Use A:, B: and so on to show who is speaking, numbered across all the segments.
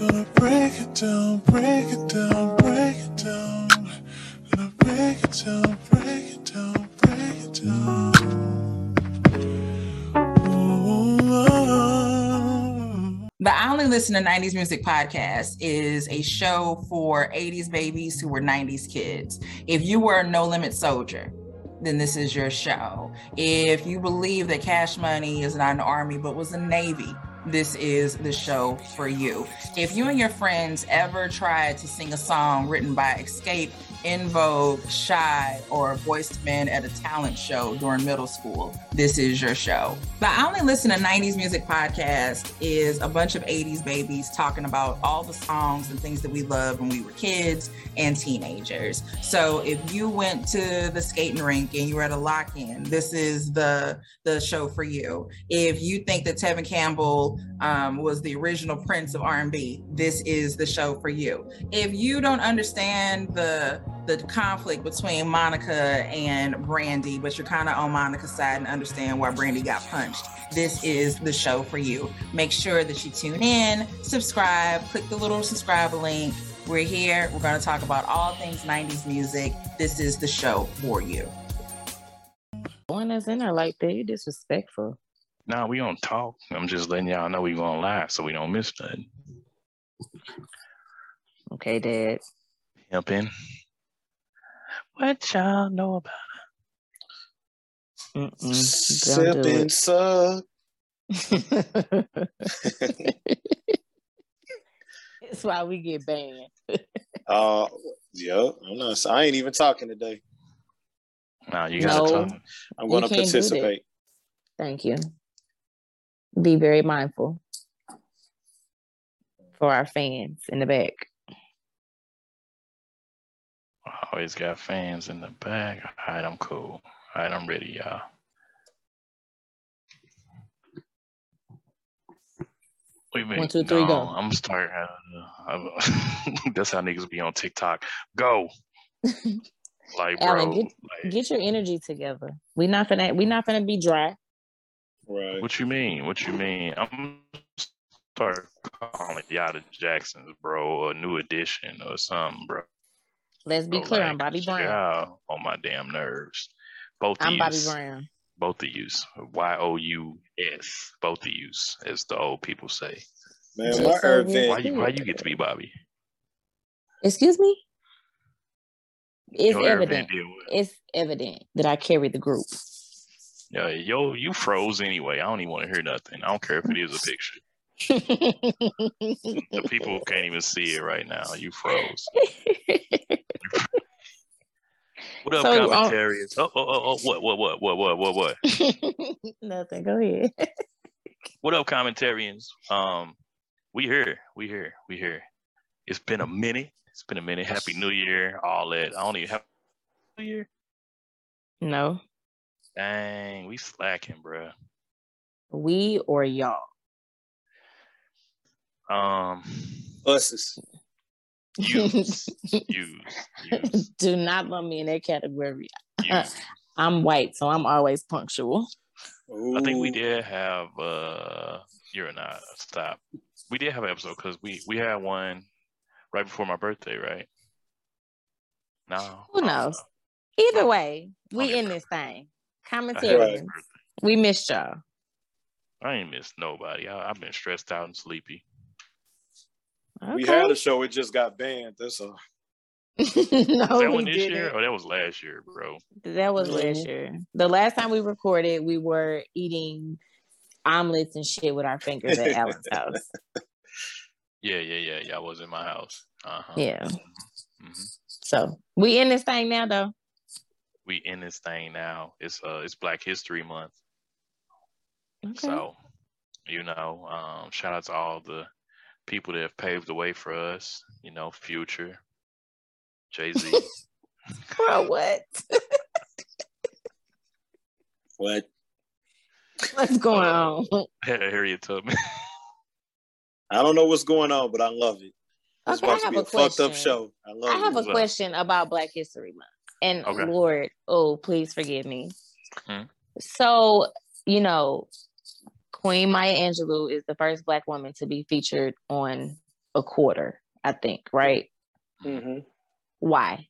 A: Gonna break it down, break it down, break it down. Gonna break it down, break it down, break it down.
B: The I Only Listen to 90s Music podcast is a show for 80s babies who were 90s kids. If you were a no limit soldier, then this is your show. If you believe that Cash Money is not an army but was a navy, this is the show for you. If you and your friends ever tried to sing a song written by Xscape, En Vogue, Shy, or II Men at a talent show during middle school, this is your show. But I Only Listen to 90s Music podcast is a bunch of 80s babies talking about all the songs and things that we loved when we were kids and teenagers. So if you went to the skating rink and you were at a lock-in, this is the the show for you. If you think that Tevin Campbell um, was the original Prince of R&B, this is the show for you. If you don't understand the the conflict between Monica and Brandy, but you're kind of on Monica's side and understand why Brandy got punched, this is the show for you. Make sure that you tune in, subscribe, click the little subscribe link. We're here. We're going to talk about all things 90s music. This is the show for you.
C: Going in there like that, you disrespectful.
D: Nah, we don't talk. I'm just letting y'all know we going live so we don't miss nothing.
C: Okay, Dad.
D: Pimping. What y'all know about
C: Mm-mm, don't do it.
E: and suck.
C: That's why we get banned.
E: Uh, yeah, I'm not. I ain't even talking today.
D: Nah, you gotta
C: No.
D: talk.
E: I'm going to
C: can't do that.
E: participate.
C: Thank you. Be very mindful for our fans in the back.
D: Always got fans in the back. All right, I'm cool. All right, I'm ready, y'all. Wait.
C: One, two, three,
D: no,
C: go.
D: I'm gonna. Uh, I'm- that's how niggas be on TikTok. Go. Like, bro.
C: Alan, get-
D: like,
C: Get your energy together. We not gonna we not gonna be dry.
E: Right.
D: what you mean? What you mean? I'm start calling Yada Jacksons, bro, a new edition or something, bro.
C: Let's be
D: Bro,
C: clear.
D: like,
C: I'm Bobby Brown.
D: y'all on my damn nerves. Both of
C: I'm Bobby
D: yous.
C: Brown.
D: Both of yous. Y O U S. Both of yous, as the old people say.
E: Man,
C: Just
E: my
C: so
E: Irvin.
D: Why you why you get to be Bobby?
C: Excuse me? It's
D: Yo, Irvin
C: evident. It's evident that I carry the group.
D: Yo, yo, you froze anyway. I don't even want to hear nothing. I don't care if it is a picture. The people can't even see it right now. You froze. What up,
C: So, um,
D: commentaries? Oh, oh, oh, oh, what, what, what, what, what, what, what?
C: Nothing. Go ahead.
D: What up, commentarians? Um, we here, we here, we here. It's been a minute. It's been a minute. Happy New Year, all that. I don't even have New Year.
C: No.
D: Dang, we slacking, bruh.
C: We or y'all.
D: Um,
E: Buses.
D: use, use, use,
C: Do not lump me in that category. I'm white, so I'm always punctual.
D: I think we did have uh you're not stop. We did have an episode because we we had one right before my birthday, right? No.
C: Who knows?
D: know.
C: Either way, we in this thing.
D: I had
C: Commentary. We missed y'all.
D: I ain't missed nobody. I, I've been stressed out and sleepy.
E: We had a show. It just got banned. That's all.
C: no,
D: Was that one this
C: didn't.
D: year? Oh, that was last year, bro.
C: That was last
E: Mhm.
C: year. The last time we recorded, we were eating omelets and shit with our fingers at Alan's house.
D: Yeah, yeah, yeah, yeah. I was in my house. Uh-huh.
C: Yeah.
D: hmm
C: So we in this thing now, though.
D: We in this thing now. It's uh it's Black History Month.
C: Okay.
D: So, you know, um, shout out to all the people that have paved the way for us. You know, Future, Jay Z.
C: Bro, what?
E: What?
C: What's going
D: Uh,
C: on?
D: Harriet Tubman.
E: I don't know what's going on, but I love it. It's
C: Okay, I have
E: be
C: a
E: a fucked up
C: question.
E: show. I love
C: I have
E: it.
C: a question about Black History Month. And
D: Okay.
C: Lord, oh, please forgive me.
D: Hmm.
C: So, you know, Queen Maya Angelou is the first black woman to be featured on a quarter. I think right.
E: Mhm.
C: Why?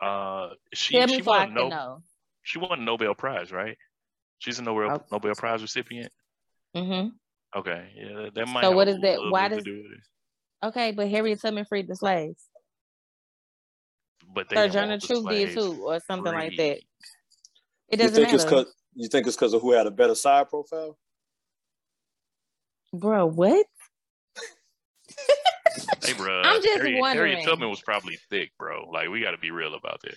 D: Uh, she
C: Tell me
D: she
C: so I
D: won no,
C: know.
D: she won a Nobel Prize, right? She's a Nobel
C: Oh.
D: Nobel Prize recipient.
C: hmm
D: Okay, yeah, that, that might.
C: So
D: have
C: what
D: a
C: is that- why
D: bit
C: does-
D: to do with it.
C: Okay, but Harriet Tubman freed the slaves.
D: But they didn't
C: Sojourner
D: the
C: Truth did too, or something like that. It doesn't you
E: think it's
C: matter,
E: cause you think it's because of who had a better side profile?
C: bro. What?
D: Hey, bro.
C: I'm just
D: Harriet,
C: wondering.
D: Harriet Tubman was probably thick, bro. Like we got to be real about that.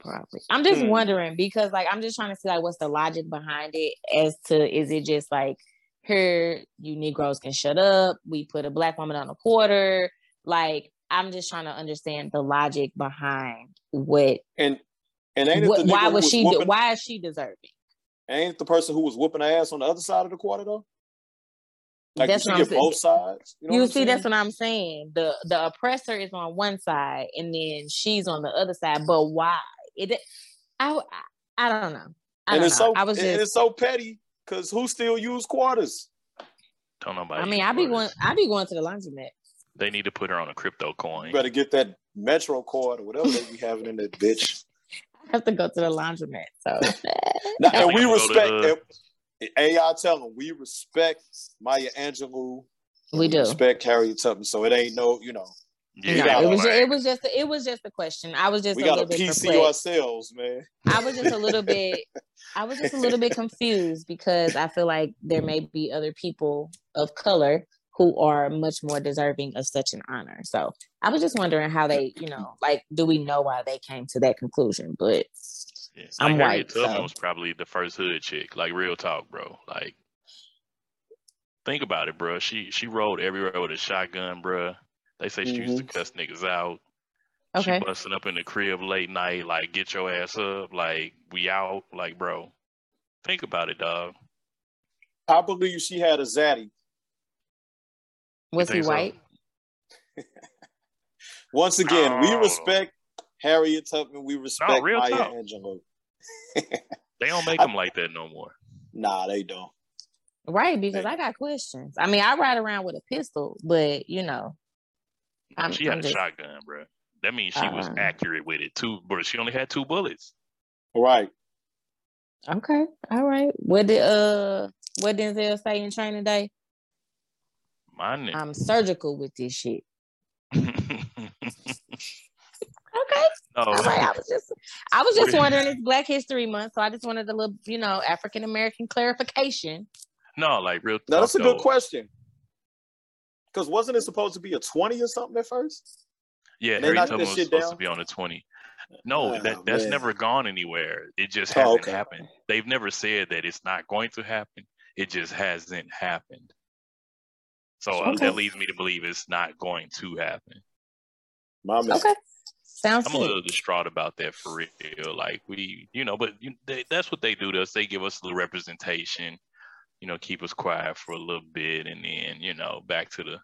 C: Probably. I'm just
E: Hmm.
C: wondering because like I'm just trying to see like what's the logic behind it as to is it just like her, you Negroes can shut up, we put a black woman on a quarter. Like I'm just trying to understand the logic behind what,
E: And and ain't it
C: what why was she
E: whooping,
C: why is she deserving?
E: ain't it the person who was whooping her ass on the other side of the quarter though? Like
C: That's
E: did
C: what
E: she
C: I'm
E: get both sides? You, know
C: You
E: what I'm
C: see, that's what I'm saying. The the oppressor is on one side and then she's on the other side. But why? It I I, I don't know. I
E: and
C: don't
E: it's
C: know.
E: so
C: I was
E: and
C: just
E: it's so petty because who still use quarters?
D: Don't nobody.
C: I mean,
D: use
C: I be
D: quarters.
C: going I be going to the laundromat.
D: They need to put her on a crypto coin.
E: You better get that Metro card or whatever they be having in that bitch.
C: I have to go to the laundromat. So
E: Now, and
D: we
E: we
D: can go to
E: respect.
D: the-
E: and- AI tell them we respect Maya Angelou.
C: we do.
E: respect Harriet Tubman. So it ain't no, you know,
D: Yeah,
C: no, it was just, it was just it was just a question. I was just
E: we
C: a
E: got a
C: little bit
E: PC
C: perplexed.
E: ourselves, man.
C: I was just a little bit I was just a little bit confused because I feel like there may be other people of color who are much more deserving of such an honor. So I was just wondering how they, you know, like, do we know why they came to that conclusion? But
D: Yeah.
C: I'm
D: like Harriet
C: white,
D: Tubman
C: so-
D: was probably the first hood chick. Like real talk, bro. Like think about it, bro. She she rode everywhere with a shotgun, bro. They say she used to mm-hmm. cuss niggas out.
C: okay,
D: She busting up in the crib late night, like get your ass up, like we out, like bro. Think about it, dog.
E: I believe she had a zaddy.
C: Was he
D: think so?
C: white?
E: Once again, we
D: No.
E: respect Harriet Tubman. We respect
D: real
E: Maya
D: talk.
E: Angelou.
D: They don't make
E: I-
D: them like that no more.
E: Nah, they don't.
C: Right, because
E: Hey.
C: I got questions. I mean, I ride around with a pistol, but you know, I'm-
D: she had
C: I'm
D: a
C: just-
D: shotgun, bro. That means she was
C: Uh-uh.
D: accurate with it too, but she only had two bullets.
E: Right.
C: okay, all right. What did uh what did Denzel say in training day?
D: My nigga.
C: I'm surgical with this shit. Okay.
D: no,
C: All right. I was just I was just wondering it's Black History Month, so I just wanted a little, you know, African American clarification.
D: no, like real.
E: Now that's a good question. Because wasn't it supposed to be a 20 or something at first?
D: Yeah,
E: They
D: Harry
E: knocked
D: Tubman
E: that
D: was
E: shit
D: supposed to be on the twenty. No,
E: Oh,
D: that that's
E: man.
D: never gone anywhere. It just
E: Oh,
D: hasn't
E: okay.
D: happened. They've never said that it's not going to happen. It just hasn't happened. So uh,
C: Okay.
D: that leads me to believe it's not going to happen.
E: My man.
C: Okay. Sounds
D: I'm a little distraught about that for real. Like we, you know, but you, they, that's what they do to us. They give us the representation, you know, keep us quiet for a little bit, and then you know, back to the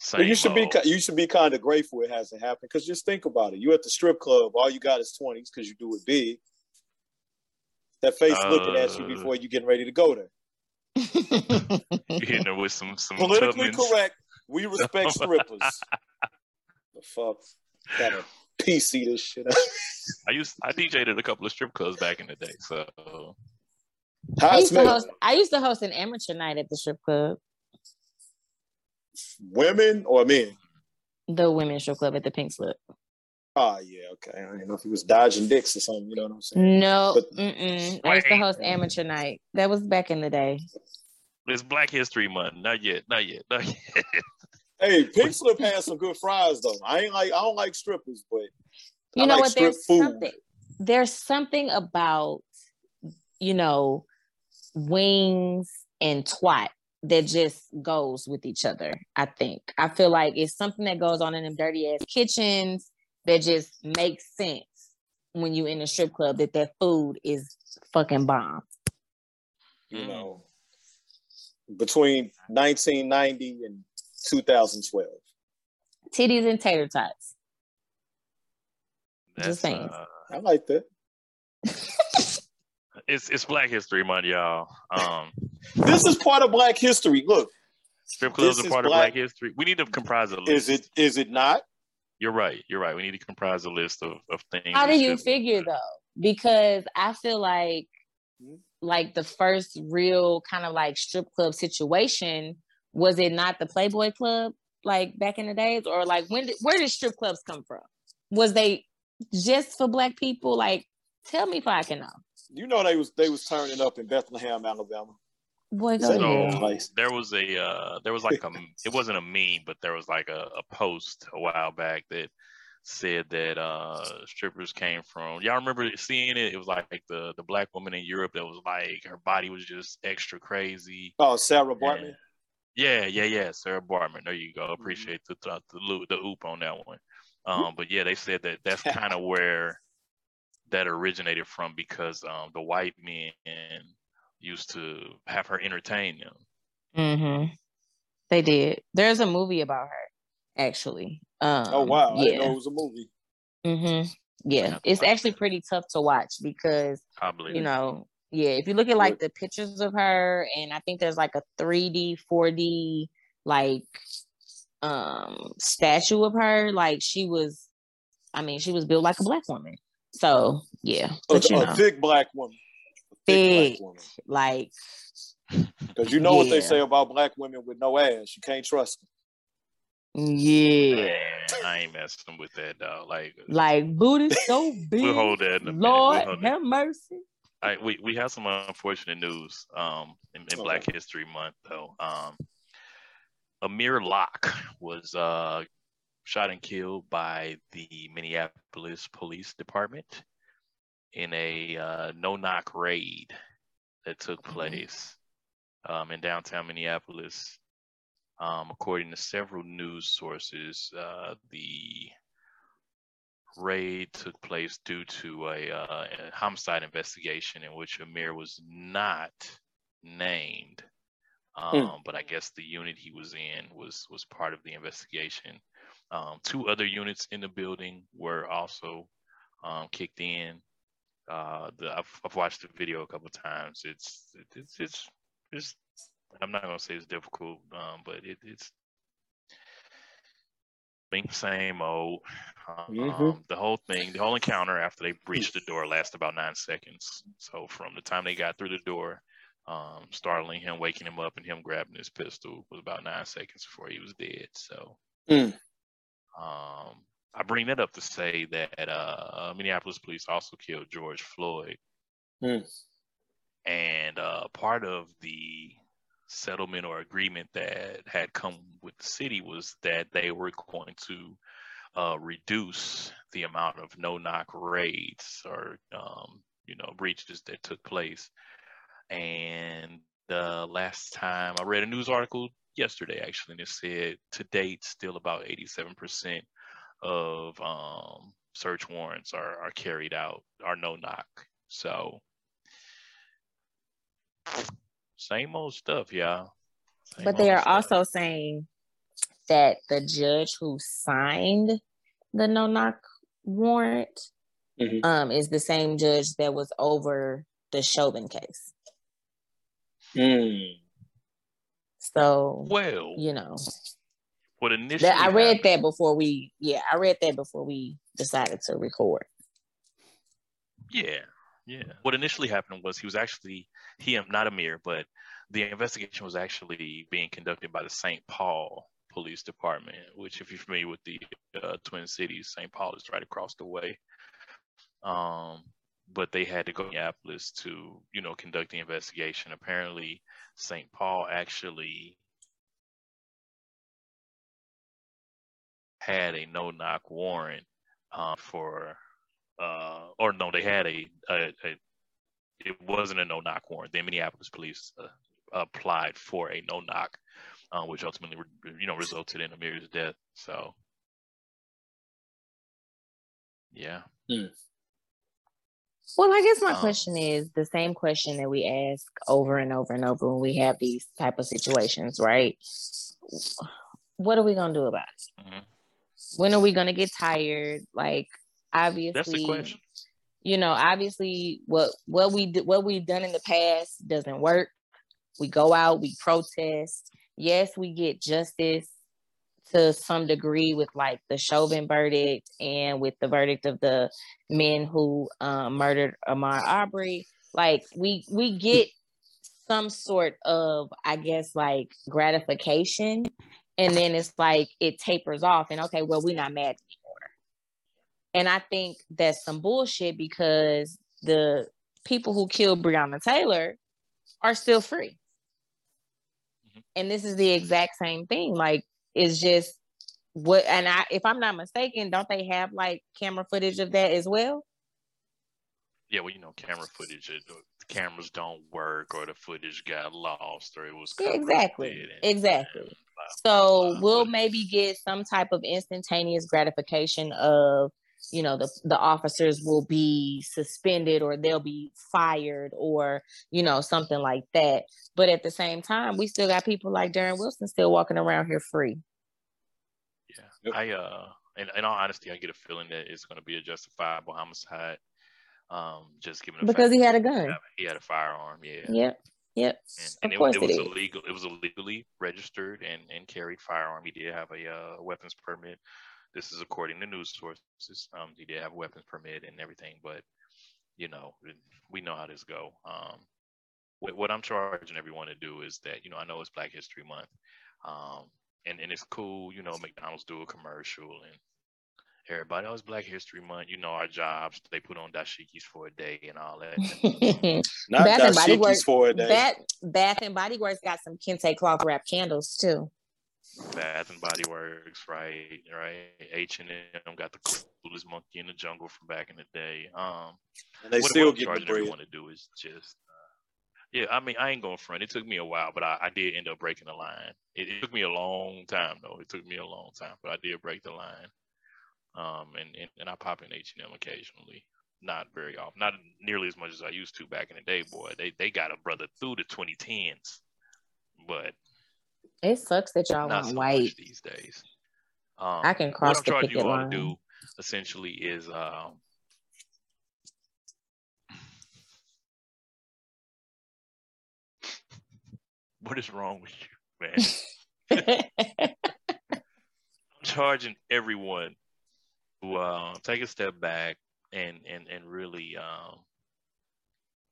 D: same.
E: But you should be you should be kind of grateful it hasn't happened because just think about it. You at the strip club, all you got is twenties because you do it big. That face looking at you
D: Uh,
E: before you getting ready to go there.
D: hitting her with some some
E: Politically
D: Tubmans.
E: correct. We respect strippers. the fuck, gotta PC this shit. up.
D: I used I DJ'd at a couple of strip clubs back in the day, so
C: I used to host I used to host an amateur night at the strip club,
E: Women or men?
C: the women's strip club at the Pink Slip.
E: Oh yeah, okay. I didn't know if he was dodging dicks or something. You know what I'm saying?
C: No,
E: But-
C: mm-mm. I used to host amateur night. That was back in the day.
D: it's Black History Month. Not yet, not yet, not yet.
E: Hey, Pink Slip has some good fries though. I ain't like I don't like strippers, but
C: You
E: I
C: know
E: like
C: what? There's
E: food.
C: something. There's something about you know wings and twat that just goes with each other. I think. I feel like it's something that goes on in them dirty ass kitchens that just makes sense when you're in a strip club that that food is fucking bomb.
E: you
D: Mm.
E: know, between 1990 and 2012.
C: Titties and tater tots.
D: That's,
C: Just saying.
D: uh,
E: I like that.
D: it's it's Black History Month, y'all. Um,
E: This is part of Black history. Look,
D: Strip clubs are part
E: black-
D: of Black History. We need to comprise a list.
E: Is it is it not?
D: You're right. You're right. We need to comprise a list of, of things.
C: How do you figure though? Because I feel like
E: Hmm?
C: like the first real kind of like strip club situation was it not the Playboy Club like back in the days or like when did where did strip clubs come from? Was they just for black people? Like tell me if I can know.
E: You know they was they was turning up in Bethlehem, Alabama.
C: Boy,
E: Is
C: go
E: that-
C: ahead.
D: So
E: Place.
D: there was a uh, there was like a it wasn't a meme, but there was like a, a post a while back that said that uh strippers came from y'all remember seeing it? It was like the the black woman in Europe that was like her body was just extra crazy.
E: Oh, Sarah Baartman.
D: Yeah, yeah, yeah. Sarah Baartman. There you go.
E: Mm-hmm.
D: Appreciate the the the, loop, the oop on that one. Um, but yeah, they said that that's kind of where that originated from because um the white men used to have her entertain them.
C: Mm-hmm. They did. There's a movie about her, actually. Um,
E: Oh wow, I didn't know
C: yeah.
E: it was a movie.
C: Mm-hmm.
D: Yeah,
C: Yeah, it's actually pretty tough to watch because
D: I
C: you know, yeah, if you look at like the pictures of her, and I think there's like a 3D, 4D like um statue of her, like she was, I mean, she was built like a black woman. So yeah,
E: A,
C: but you
E: a thick black woman. A thick black woman.
C: like
E: Because you know what they say about black women with no ass. You can't trust them.
C: yeah,
D: Man, I ain't messing with that dog. Like,
C: like booty so big.
D: we'll hold that in a.
C: Lord
D: We'll hold that.
C: have mercy.
D: I, we we have some unfortunate news um in, in
E: Okay.
D: Black History Month though. Um, Amir Locke was uh shot and killed by the Minneapolis Police Department in a uh, no-knock raid that took place um, in downtown Minneapolis. Um, according to several news sources, uh, the raid took place due to a, uh, a homicide investigation in which Amir was not named. Um, But I guess the unit he was in was was part of the investigation. Um, two other units in the building were also um, kicked in. Uh, the, I've, I've watched the video a couple times. It's it's it's it's. I'm not gonna say it's difficult, um, but it, it's same old. Um,
E: Mhm.
D: The whole thing, the whole encounter after they breached the door lasted about nine seconds. So from the time they got through the door, um, startling him, waking him up, and him grabbing his pistol was about nine seconds before he was dead. So,
E: Mm.
D: um, I bring that up to say that uh, Minneapolis police also killed George Floyd,
E: Mm.
D: and uh, part of the settlement or agreement that had come with the city was that they were going to uh, reduce the amount of no-knock raids or um, you know breaches that took place. And the last time I read a news article yesterday, actually, and it said to date, still about 87% of um, search warrants are, are carried out, are no knock. So, same old stuff, y'all. Same
C: But they are
D: stuff.
C: also saying that the judge who signed the no knock warrant
E: Mhm.
C: um, is the same judge that was over the Chauvin case.
E: Mm.
C: So
D: well,
C: you know,
D: what initially
C: I read
D: happened-
C: that before we, yeah, I read that before we decided to record.
D: Yeah, yeah. What initially happened was he was actually he not Amir, but the investigation was actually being conducted by the St. Paul Police Department, which, if you're familiar with the uh, Twin Cities, St. Paul is right across the way. Um, but they had to go to Minneapolis to, you know, conduct the investigation. Apparently, St. Paul actually had a no-knock warrant uh, for uh, or no, they had a, a, a it wasn't a no knock warrant. The Minneapolis police uh, applied for a no knock, uh, which ultimately, re- you know, resulted in Amir's death. So, yeah,
C: Well, I guess my
D: Um,
C: question is the same question that we ask over and over and over when we have these type of situations, right? What are we gonna do about it?
D: Mhm.
C: When are we gonna get tired? Like, obviously,
D: that's the question.
C: you know, obviously, what what we what we've done in the past doesn't work. We go out, we protest. yes, we get justice to some degree with like the Chauvin verdict and with the verdict of the men who um, murdered Ahmaud Arbery. Like we we get some sort of, I guess, like gratification, and then it's like it tapers off, and okay, well, we're not mad anymore. And I think that's some bullshit because the people who killed Breonna Taylor are still free. Mm-hmm. And this is the exact same thing. Like it's just what and I if I'm not mistaken, don't they have like camera footage of that as well?
D: Yeah, well, you know, camera footage, the cameras don't work, or the footage got lost, or it was
C: exactly, exactly. And blah, so blah, we'll maybe get some type of instantaneous gratification of you know the the officers will be suspended or they'll be fired or you know something like that. But at the same time we still got people like darren wilson still walking around here free.
D: Yeah. Yep. i uh in, in all honesty i get a feeling that it's going to be a justifiable homicide um just given
C: because he had a gun
D: he had a firearm yeah
C: yep Yep.
D: And, and
C: of course
D: it, it was
C: it
D: illegal. It was illegally registered and, and carried firearm. He did have a uh, weapons permit. This is according to news sources. Um, he did have a weapons permit and everything, but you know, we know how this go. Um, what, what I'm charging everyone to do is that you know I know it's Black History Month, um, and and it's cool. You know, McDonald's do a commercial and everybody else Black History Month. You know our jobs. They put on dashikis for a day and all that.
E: Not Bath and Body Works for a day.
C: Bath, Bath and Body Works got some kente cloth wrap candles too.
D: Bath and Body Works, right, right. H and M got the coolest monkey in the jungle from back in the day. Um,
E: and they
D: what,
E: still
D: what
E: get the bread.
D: want to do is just, uh, yeah. I mean, I ain't going front. It took me a while, but I, I did end up breaking the line. It, it, took me a long time though. It took me a long time, but I did break the line. Um, and and, and I pop in H and M occasionally. Not very often, not nearly as much as I used to back in the day. Boy, they they got a brother through the 2010s, but
C: it sucks that y'all want so white
D: these days. Um,
C: I can cross
D: what
C: I'm
D: the
C: picket
D: you all
C: line.
D: to do essentially is um, what is wrong with you, man? I'm charging everyone uh, take a step back and and and really um,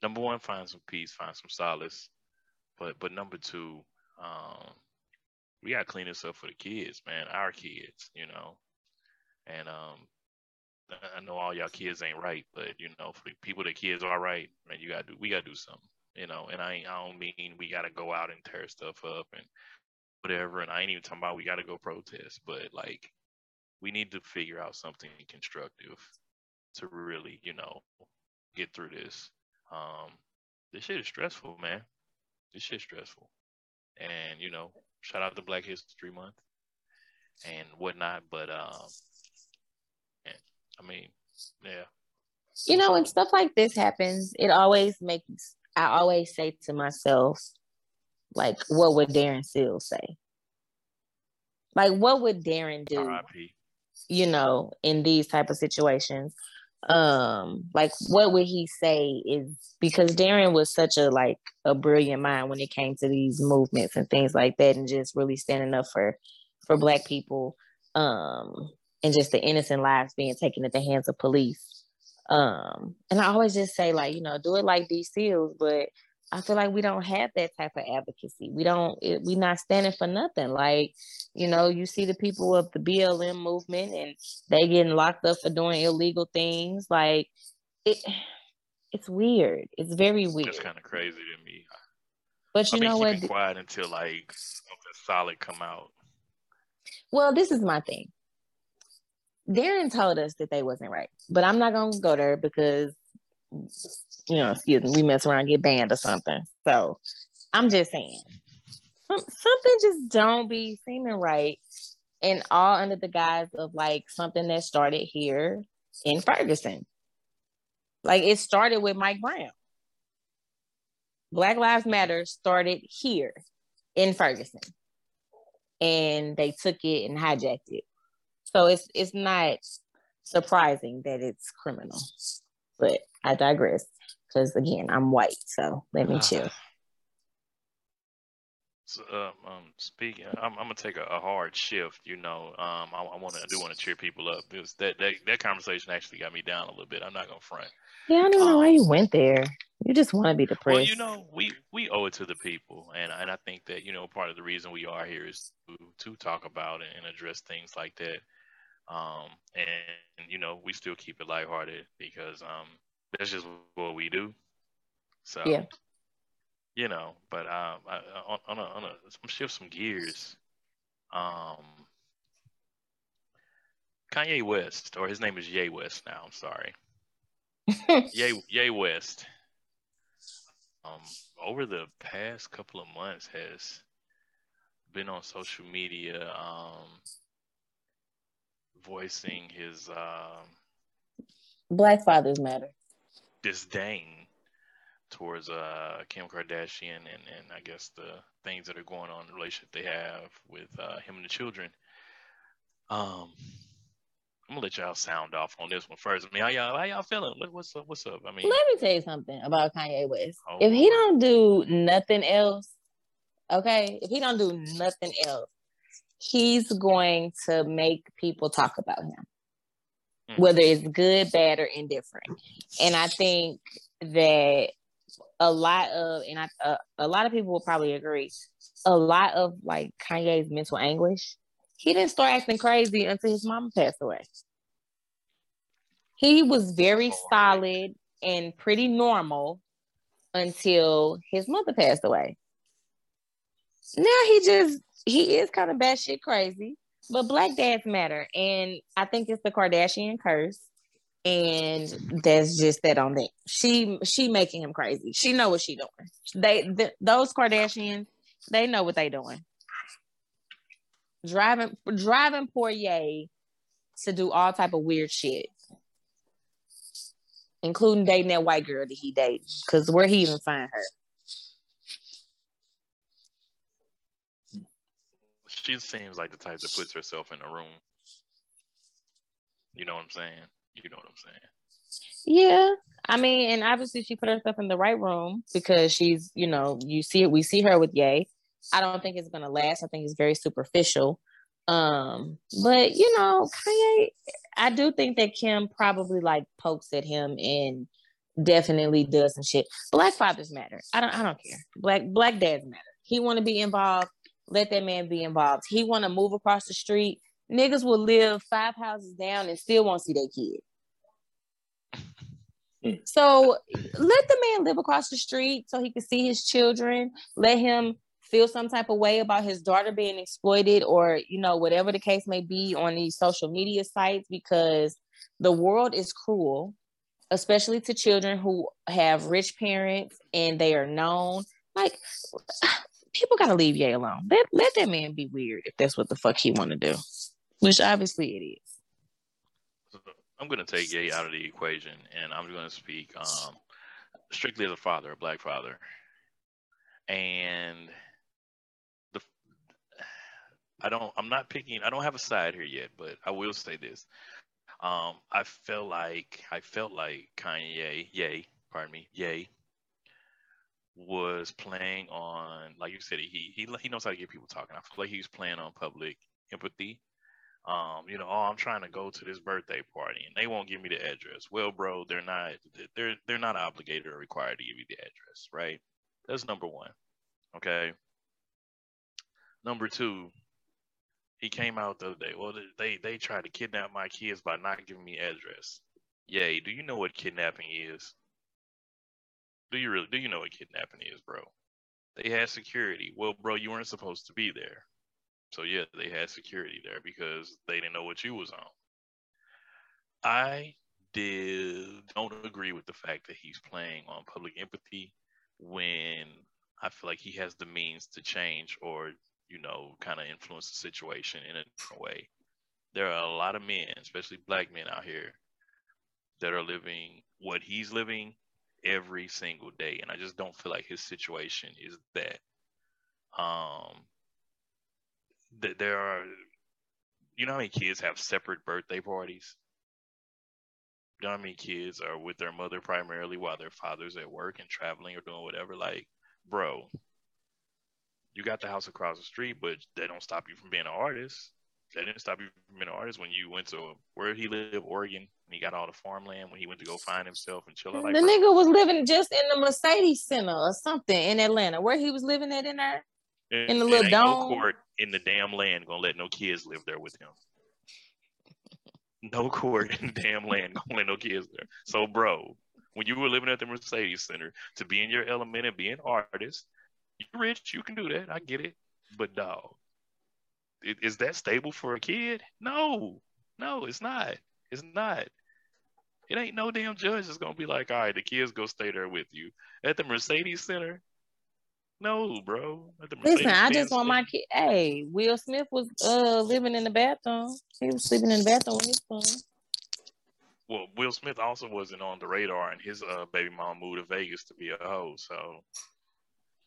D: number one, find some peace, find some solace, but but number two, um, we gotta clean this up for the kids, man. Our kids, you know. And um, I know all y'all kids ain't right, but you know, for people that kids are right, man, you gotta do. We gotta do something, you know. And I I don't mean we gotta go out and tear stuff up and whatever. And I ain't even talking about we gotta go protest, but like, we need to figure out something constructive to really, you know, get through this. Um, this shit is stressful, man. This shit's stressful, and you know, shout out to Black History Month and whatnot. But um, I mean, yeah.
C: You know, when stuff like this happens, it always makes I always say to myself, like, what would Darren Seals say? Like, what would Darren do?
D: R.I.P.
C: You know, in these type of situations, um like what would he say is because darren was such a like a brilliant mind when it came to these movements and things like that and just really standing up for for black people um and just the innocent lives being taken at the hands of police. Um and i always just say like you know do it like these seals but I feel like we don't have that type of advocacy. We don't. It, we not standing for nothing. Like, you know, you see the people of the BLM movement, and they getting locked up for doing illegal things. Like, it. It's weird. It's very weird.
D: It's kind of crazy to me.
C: But you
D: I mean,
C: know what?
D: Quiet until like something solid come out.
C: Well, this is my thing. Darren told us that they wasn't right, but I'm not gonna go there because you know, excuse me, we mess around get banned or something. So I'm just saying, something just don't be seeming right, and all under the guise of like something that started here in Ferguson. Like it started with Mike Brown. Black Lives Matter started here in Ferguson, and they took it and hijacked it. So it's it's not surprising that it's criminal, but I digress because again, I'm white, so let me chill.
D: So, um, um, speaking, I'm, I'm gonna take a, a hard shift. You know, um, I, I want to, do want to cheer people up because that, that that conversation actually got me down a little bit. I'm not gonna front.
C: Yeah, I don't even know why
D: Um,
C: you went there. You just want to be depressed.
D: Well, you know, we we owe it to the people, and and I think that you know part of the reason we are here is to, to talk about and address things like that. Um, and you know, we still keep it lighthearted because um, that's just what we do. So
C: Yeah.
D: you know, but um, I, on on a, on a some shift some gears. Um, Kanye West, or his name is Ye West now. I'm sorry. Ye Ye West. Um, over the past couple of months has been on social media, um, voicing his um
C: Black fathers matter.
D: Disdain towards uh Kim Kardashian and and I guess the things that are going on in the relationship they have with uh, him and the children. Um, I'm gonna let y'all sound off on this one first. I mean, how y'all how y'all feeling? What, what's up? What's up? I mean,
C: Let me tell you something about Kanye West.
D: Oh,
C: if he don't do nothing else, okay, if he don't do nothing else, he's going to make people talk about him. Whether it's good, bad, or indifferent. And I think that a lot of, and I, uh, a lot of people will probably agree, a lot of like Kanye's mental anguish, he didn't start acting crazy until his mom passed away. He was very solid and pretty normal until his mother passed away. Now he just he is kind of batshit crazy, but black dads matter, and I think it's the Kardashian curse, and that's just that on that. She she making him crazy. She know what she doing. They th- those Kardashians they know what they doing. Driving driving poor Ye to do all type of weird shit including dating that white girl that he dated. Because where he even find her?
D: She seems like the type that puts herself in a room. You know what I'm saying? You know what I'm saying?
C: Yeah, I mean, and obviously she put herself in the right room because she's, you know, you see it. We see her with Yay. I don't think it's gonna last. I think it's very superficial. Um, but you know, Kanye, I do think that Kim probably like pokes at him and definitely does some shit. Black fathers matter. I don't. I don't care. Black black dads matter. He want to be involved. Let that man be involved. He want to move across the street. Niggas will live five houses down and still won't see their kid. Hmm. So let the man live across the street so he can see his children. Let him feel some type of way about his daughter being exploited or, you know, whatever the case may be on these social media sites because the world is cruel, especially to children who have rich parents and they are known. Like, people got to leave Ye alone. Let, let that man be weird if that's what the fuck he want to do, which obviously it is.
D: I'm gonna take Ye out of the equation, and I'm gonna speak um, strictly as a father, a black father, and the I don't I'm not picking I don't have a side here yet, but I will say this. Um, I felt like I felt like Kanye, yay, pardon me, Ye, was playing on like you said he he he knows how to get people talking. I feel like he was playing on public empathy um, you know, oh, I'm trying to go to this birthday party and they won't give me the address. Well, bro, they're not they're they're not obligated or required to give you the address, right? That's number one. Okay. Number two, he came out the other day. Well, they they tried to kidnap my kids by not giving me address. Yay, do you know what kidnapping is? Do you really do you know what kidnapping is, bro? They had security. Well, bro, you weren't supposed to be there. So yeah, they had security there because they didn't know what you was on. I did don't agree with the fact that he's playing on public empathy when I feel like he has the means to change or, you know, kind of influence the situation in a different way. There are a lot of men, especially black men out here, that are living what he's living every single day. And I just don't feel like his situation is that. Um that there are you know how many kids have separate birthday parties you know how many kids are with their mother primarily while their father's at work and traveling or doing whatever like bro you got the house across the street, but that don't stop you from being an artist. That didn't stop you from being an artist when you went to where he lived, Oregon, and he got all the farmland when he went to go find himself and chill out. Like,
C: the
D: bro,
C: nigga was living just in the Mercedes Center or something in Atlanta. Where he was living at in there?
D: and-
C: in the little dome.
D: No court in the damn land gonna let no kids live there with him. No court in the damn land gonna let no kids there. So, bro, when you were living at the Mercedes Center, to be in your element and be an artist, you're rich, you can do that. I get it. But dog, i- is that stable for a kid? No, no, it's not. It's not. It ain't no damn judge that's gonna be like, all right, the kids go stay there with you at the Mercedes Center. No, bro.
C: Listen, I just want my kid. Hey, Will Smith was uh living in the bathroom. He was sleeping in the bathroom with his son.
D: Well, Will Smith also wasn't on the radar, and his uh, baby mom moved to Vegas to be a hoe. So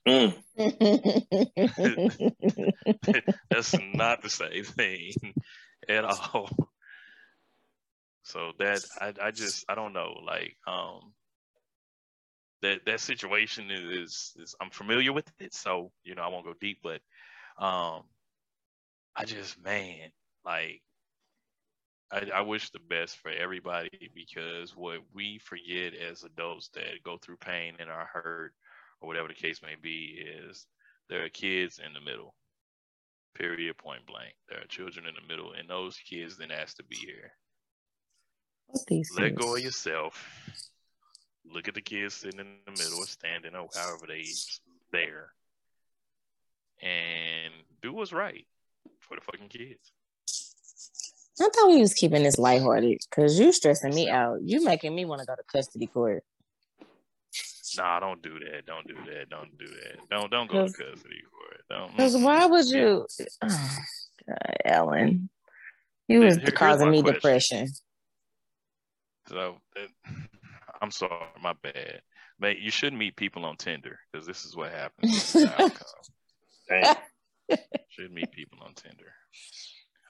E: Mm.
D: that's not the same thing at all. So that I, I just I don't know like um that that situation is, is I'm familiar with it, so you know I won't go deep, but um I just man like I, I wish the best for everybody because what we forget as adults that go through pain and are hurt or whatever the case may be is there are kids in the middle. Period point blank. There are children in the middle and those kids then ask to be here. Let go of yourself. Look at the kids sitting in the middle or standing or however they there. And do what's right for the fucking kids.
C: I thought we was keeping this lighthearted because you stressing me out. You making me want to go to custody court.
D: Nah, don't do that. Don't do that. Don't do that. Don't don't go to custody for it. Don't.
C: Because why would you, oh, God, Ellen? You was
D: here's
C: causing me
D: question.
C: depression.
D: So uh, I'm sorry, my bad. Mate, you shouldn't meet people on Tinder because this is what happens. This is the outcome.
E: Damn.
D: Should meet people on Tinder.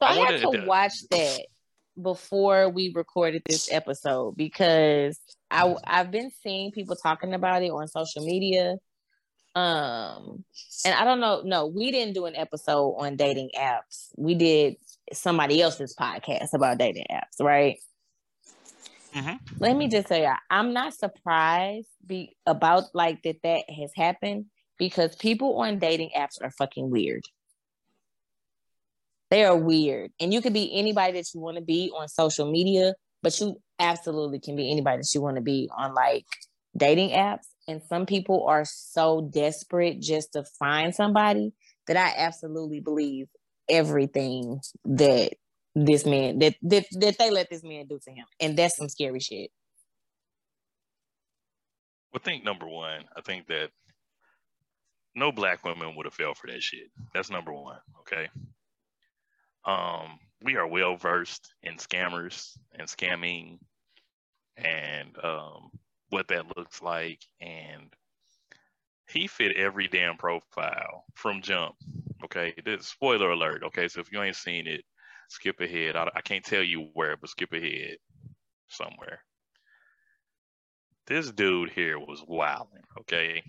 C: So
D: I
C: I, had to
D: to-
C: watch that before we recorded this episode because I I've been seeing people talking about it on social media. Um, and I don't know. No, we didn't do an episode on dating apps. We did somebody else's podcast about dating apps, right?
D: Mhm.
C: Let me just say, I'm not surprised be about like that that has happened because people on dating apps are fucking weird. They are weird. And you could be anybody that you want to be on social media, but you absolutely can be anybody that you want to be on like dating apps. And some people are so desperate just to find somebody that I absolutely believe everything that this man that that, that they let this man do to him. And that's some scary shit.
D: Well, think number one, I think that no black women would have fell for that shit. That's number one. Okay. Um, we are well versed in scammers and scamming and um what that looks like. And he fit every damn profile from jump. Okay. This spoiler alert. Okay. So if you ain't seen it, skip ahead. I, I can't tell you where, but skip ahead somewhere this dude here was wilding, okay?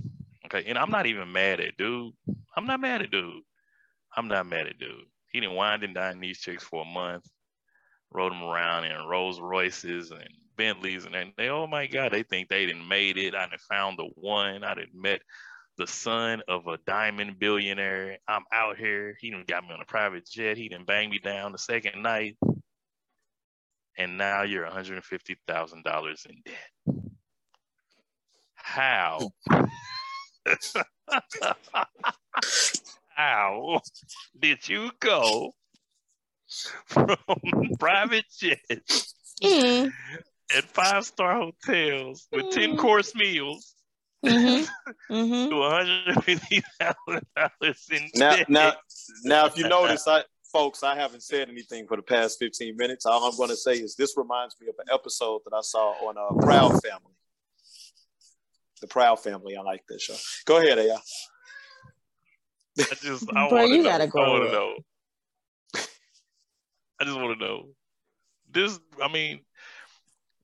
D: Okay, and I'm not even mad at dude. I'm not mad at dude. I'm not mad at dude. He didn't wind and dine these chicks for a month, rode them around in Rolls Royces and Bentleys, and they, oh my God, they think they didn't made it. I done found the one. I done met the son of a diamond billionaire. I'm out here. He done got me on a private jet. He didn't bang me down the second night. And now you're $150,000 in debt. How? How did you go from private jets
C: Mm,
D: and five star hotels with 10
C: Mm.
D: course meals
C: mhm, mhm.
D: to $150,000 in
E: Now,
D: debt?
E: now, now, if you notice, I folks, I haven't said anything for the past 15 minutes. All I'm going to say is this reminds me of an episode that I saw on uh, Proud Family. The Proud Family. I like this show. Go ahead, Aya.
D: I just, I
C: Bro,
D: want to
C: you
D: know.
C: gotta
D: I want to know. I just want to know. This, I mean,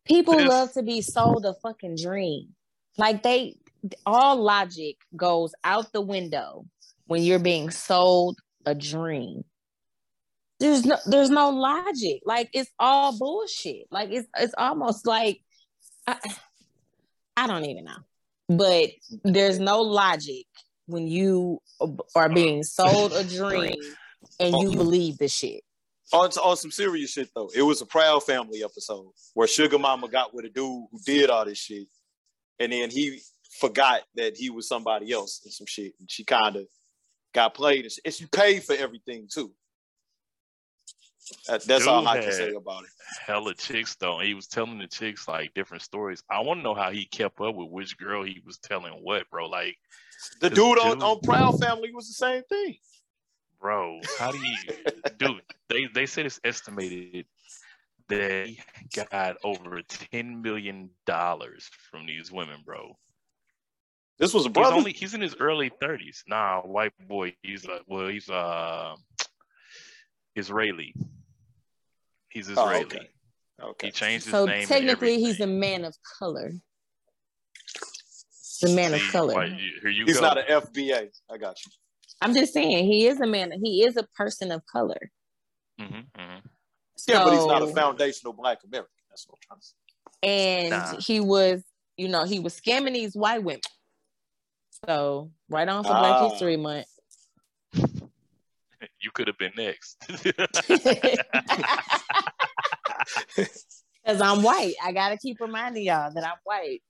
C: People
D: This-
C: love to be sold a fucking dream. Like they all logic goes out the window when you're being sold a dream. There's no there's no logic. Like it's all bullshit. Like it's it's almost like I, I don't even know. But there's no logic when you are uh, being sold a dream and you believe the shit.
E: On, on some serious shit though, it was a Proud Family episode where Sugar Mama got with a dude who did all this shit, and then he forgot that he was somebody else and some shit, and she kind of got played, and she paid for everything too. That, that's
D: Dude
E: all I can say about it.
D: Hella chicks though. He was telling the chicks like different stories. I want to know how he kept up with which girl he was telling what, bro. Like,
E: The
D: This
E: dude on, on Proud Family was the same thing.
D: bro, how do you, dude? They they said it's estimated that he got over ten million dollars from these women, bro.
E: This was a
D: He's
E: brother.
D: only he's in his early thirties. Nah, white boy. He's uh, well, he's uh Israeli. He's
E: Oh,
D: Israeli.
E: okay. okay.
D: He changed his
C: So
D: name. and
C: technically he's a man of color. The man of color.
D: why, here you
E: He's
D: go.
E: not an FBA. I got you.
C: I'm just saying he is a man. He is a person of color.
D: Mhm, mhm.
E: Yeah, but he's not a foundational black American. That's what I'm trying to say.
C: and
D: Nah.
C: he was, you know, he was scamming these white women. So right on for
E: Ah.
C: Black History Month.
D: You could have been next.
C: Because I'm white. I gotta keep reminding y'all that I'm white.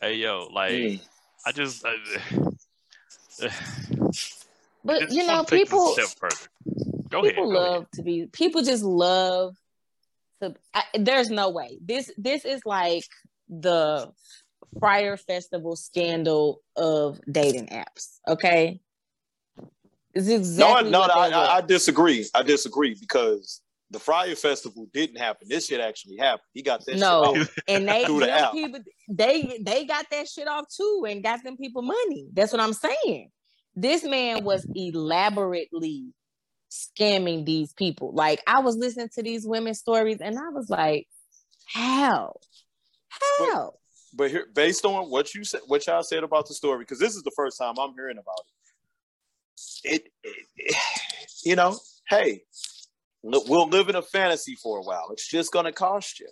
D: Hey yo, like
E: Mm.
D: I just. I,
C: But
D: just
C: you know,
D: wanna take this a
C: people
D: step further. Go
C: people
D: ahead.
C: love to be people just love to I, there's no way. This this is like the Fyre Festival scandal of dating apps. Okay. It's exactly
E: no, no,
C: what
E: I, I, I disagree. I disagree because the Fyre Festival didn't happen. This shit actually happened. He got that
C: No.
E: shit off.
C: and they
E: the
C: people they they got that shit off too and got them people money. That's what I'm saying. This man was elaborately scamming these people. Like I was listening to these women's stories and I was like, how? How?
E: But here, based on what you said, what y'all said about the story, because this is the first time I'm hearing about it. It, it, it- you know, hey, we'll live in a fantasy for a while. It's just gonna cost you.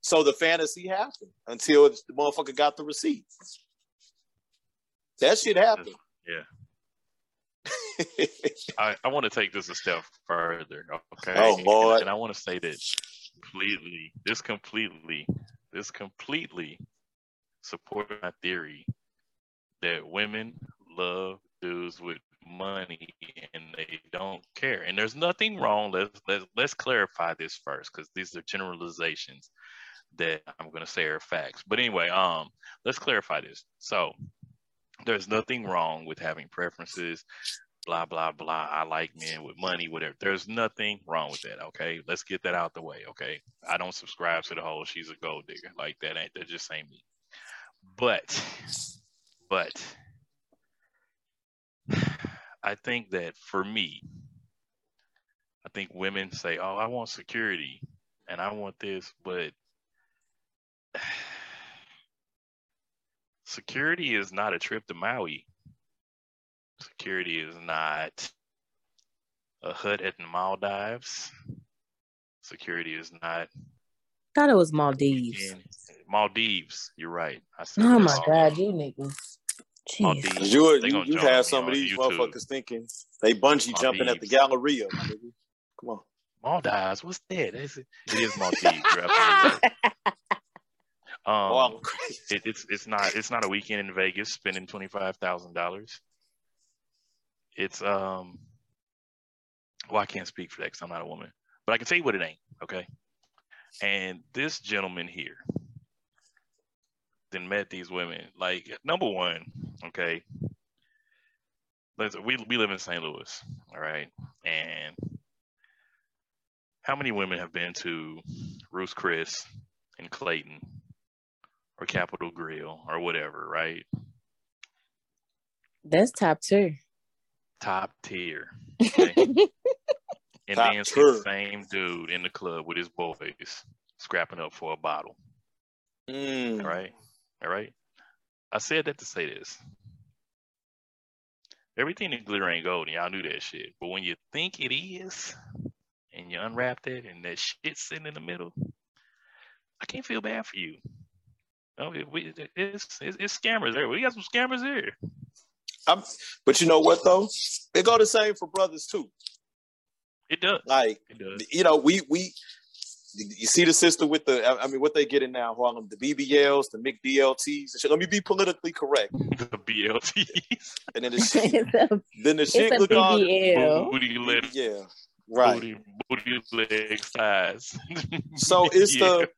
E: So the fantasy happened until the motherfucker got the receipt. That shit happened.
D: I, I want to take this a step further. Okay.
E: Oh, Lord.
D: And I want to say that completely, this completely, this completely support my theory that women love dudes with money and they don't care. And there's nothing wrong. Let's let's let's clarify this first because these are generalizations that I'm gonna say are facts. But anyway, um, let's clarify this. So there's nothing wrong with having preferences blah blah blah. I like men with money, whatever. There's nothing wrong with that. Okay, let's get that out the way. Okay, I don't subscribe to the whole she's a gold digger like that. Ain't that just ain't me. But, but, I think that for me, I think women say, "Oh, I want security, and I want this," but security is not a trip to Maui. Security is not a hut at the Maldives. Security is not
C: thought it was Maldives.
D: Maldives. You're right.
C: Oh my god, you niggas. Jeez.
D: Maldives.
E: You,
D: They
E: you, you
D: join
E: have some of these
D: YouTube.
E: motherfuckers thinking they bungee jumping at the Galleria. my. Come on.
D: Maldives. What's that? Is it, it is Maldives. You're absolutely right. Um,
E: Oh,
D: it, it's it's not it's not a weekend in Vegas spending twenty five thousand dollars. It's um. Well, I can't speak for that because I'm not a woman, but I can tell you what it ain't. Okay. And this gentleman here then met these women. Like number one, okay. Let's, we we live in St. Louis, all right, and how many women have been to Ruth's Chris in Clayton or Capital Grille or whatever, right?
C: That's top tier.
D: Top tier. Okay? and
E: Top
D: then
E: tier.
D: the same dude in the club with his boys scrapping up for a bottle.
E: Mm.
D: All right. All right. I said that to say this. Everything in glitter ain't gold, and y'all knew that shit. But when you think it is, and you unwrap that, and that shit sitting in the middle, I can't feel bad for you. No, it, we, it's, it's it's scammers there. We got some scammers here.
E: I'm, but you know what though? It go the same for brothers too.
D: It does.
E: Like
D: It does.
E: you know, we we you see the sister with the I I mean what they get getting now, Harlem, the BBLs, the McDLTs and shit. Let me be politically correct.
D: The BLTs,
E: And then the shit
C: a,
E: then the
C: it's
E: shit
C: a
E: look on
D: booty leg,
E: Yeah. Right.
D: booty, booty leg size.
E: So it's
D: Yeah.
E: the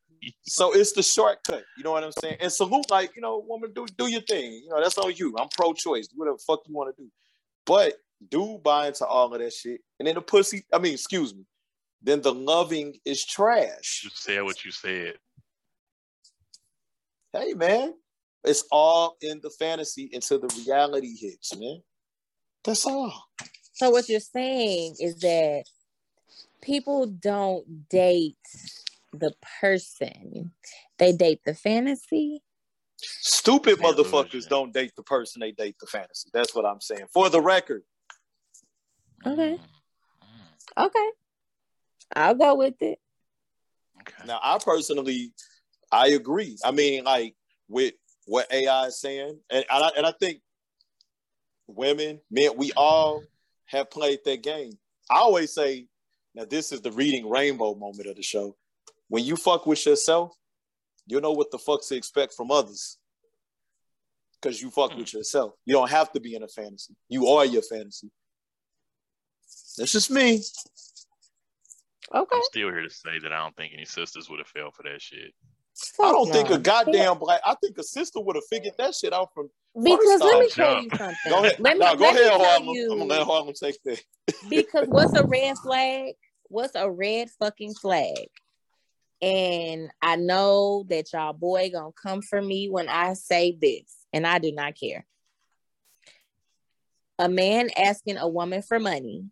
E: so it's the shortcut. You know what I'm saying? And salute, like, you know, woman, do do your thing. You know, that's on you. I'm pro-choice. Do whatever the fuck you want to do. But do buy into all of that shit. And then the pussy, I mean, excuse me. Then the loving is trash.
D: You said what you said.
E: Hey man, it's all in the fantasy until the reality hits, man. That's all.
C: So what you're saying is that people don't date the person; they date the fantasy.
E: Stupid motherfuckers don't date the person, they date the fantasy. That's what I'm saying. For the record.
C: Okay.
D: Mm, mm,
C: Okay, I'll go with it.
D: Okay.
E: Now, I personally, I agree. I mean, like with what AI is saying, and, and, I, and I think women, men, we all have played that game. I always say, now this is the reading rainbow moment of the show. When you fuck with yourself, you know what the fuck to expect from others. Because you fuck with hmm. yourself. You don't have to be in a fantasy. You are your fantasy. That's just me.
C: Okay,
D: I'm still here to say that I don't think any sisters would have fell for that shit.
E: I don't
C: Fuck
E: think a goddamn black. I think a sister would have figured that shit out from
C: because let me tell you something.
E: Go ahead.
C: Let me,
E: no, go
C: let
E: ahead,
C: tell
E: Harlem.
C: you,
E: I'm gonna let Harlem take that.
C: because what's a red flag? What's a red fucking flag? And I know that y'all boy gonna come for me when I say this, and I do not care. A man asking a woman for money,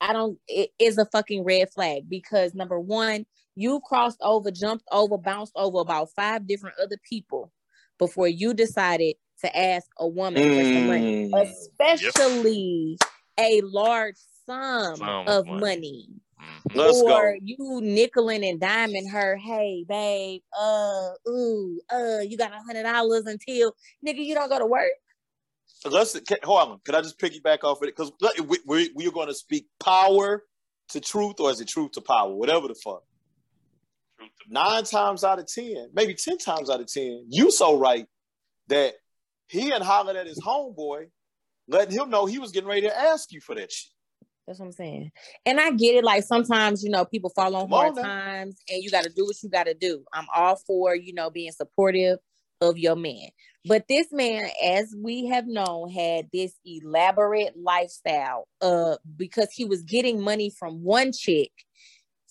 C: I don't. It is a fucking red flag because number one, you crossed over, jumped over, bounced over about five different other people before you decided to ask a woman for some money
E: Mm.
C: especially a large sum
D: Sum of
C: of
D: money.
C: money.
D: Mhm.
E: Let's go.
C: you nickeling and diming her, hey babe, uh, ooh, uh, you got a hundred dollars until nigga you don't go to work.
E: Let's can, Harlem. Can I just piggyback off of it? Because we, we, we're going to speak power to truth, or is it truth to power? Whatever the fuck. Nine times out of ten, maybe ten times out of ten, you so right that he and hollered at his homeboy, letting him know he was getting ready to ask you for that shit.
C: That's what I'm saying. And I get it. Like sometimes, you know, people fall on
E: Come
C: hard
E: now.
C: times and you got to do what you got to do. I'm all for, you know, being supportive of your man. But this man, as we have known, had this elaborate lifestyle uh, because he was getting money from one chick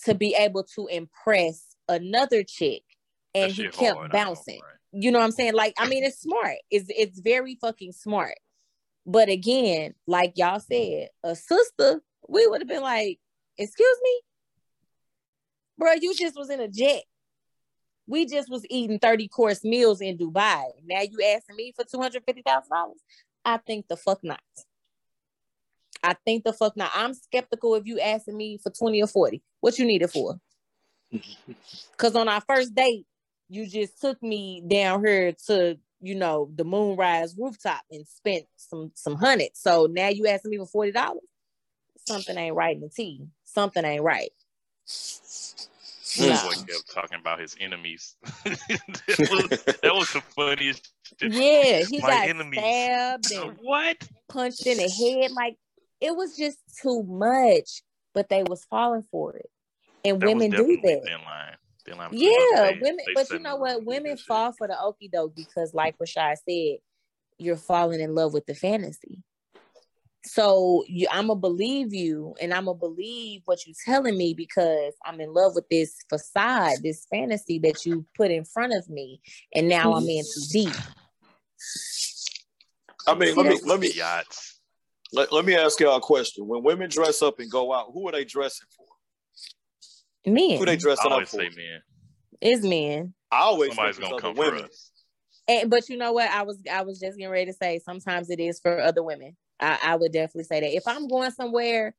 C: to be able to impress another chick. And he kept bouncing
D: right?
C: you know what I'm saying? Like, I mean, it's smart. It's it's very fucking smart. But again, like y'all said, a sister, we would have been like, excuse me, bro, you just was in a jet. We just was eating 30 course meals in Dubai. Now you asking me for $250,000? I think the fuck not. I think the fuck not. I'm skeptical if you asking me for 20 or 40. What you need it for? Cause on our first date, you just took me down here to, you know, the moonrise rooftop and spent some some hundred. So now you asking me for forty dollars? Something ain't right in the tea. Something ain't right. Nah.
D: boy kept talking about his enemies. that, was, that was the funniest shit.
C: Yeah, he
D: My
C: got
D: enemies.
C: stabbed and
D: What?
C: punched in the head. Like it was just too much. But they was falling for it. And
D: That
C: women do that.
D: Thin line. Thin line
C: Yeah.
D: They-
C: women,
D: they
C: but you know what? Women
D: that shit.
C: fall for the okie doke because, like Rashad said, you're falling in love with the fantasy. So you, I'm gonna believe you, and I'm gonna believe what you're telling me because I'm in love with this facade, this fantasy that you put in front of me, and now I'm in too deep.
E: I mean, let me let me
D: yachts.
E: let, let me ask y'all a question. When women dress up and go out, who are they dressing for?
C: Men,
E: Who they
D: I
E: dressing up
D: always
E: for?
D: say, man,
C: is men.
E: I always
D: somebody's
E: think
D: gonna come
E: other
D: for
E: women.
D: us.
C: And but you know what? I was I was just getting ready to say sometimes it is for other women. I, I would definitely say that if I'm going somewhere,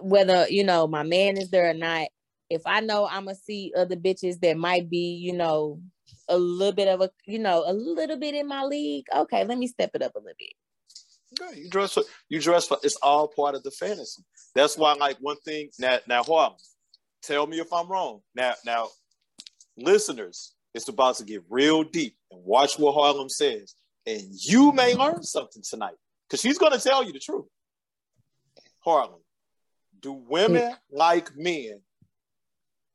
C: whether you know my man is there or not, if I know I'm gonna see other bitches that might be, you know, a little bit of a, you know, a little bit in my league. Okay, let me step it up a little bit.
E: Yeah, you dress for you dress for it's all part of the fantasy. That's why like one thing now now tell me if I'm wrong. Now now listeners, it's about to get real deep and watch what Harlem says. And you may learn something tonight. Because she's gonna tell you the truth. Harlem, do women like men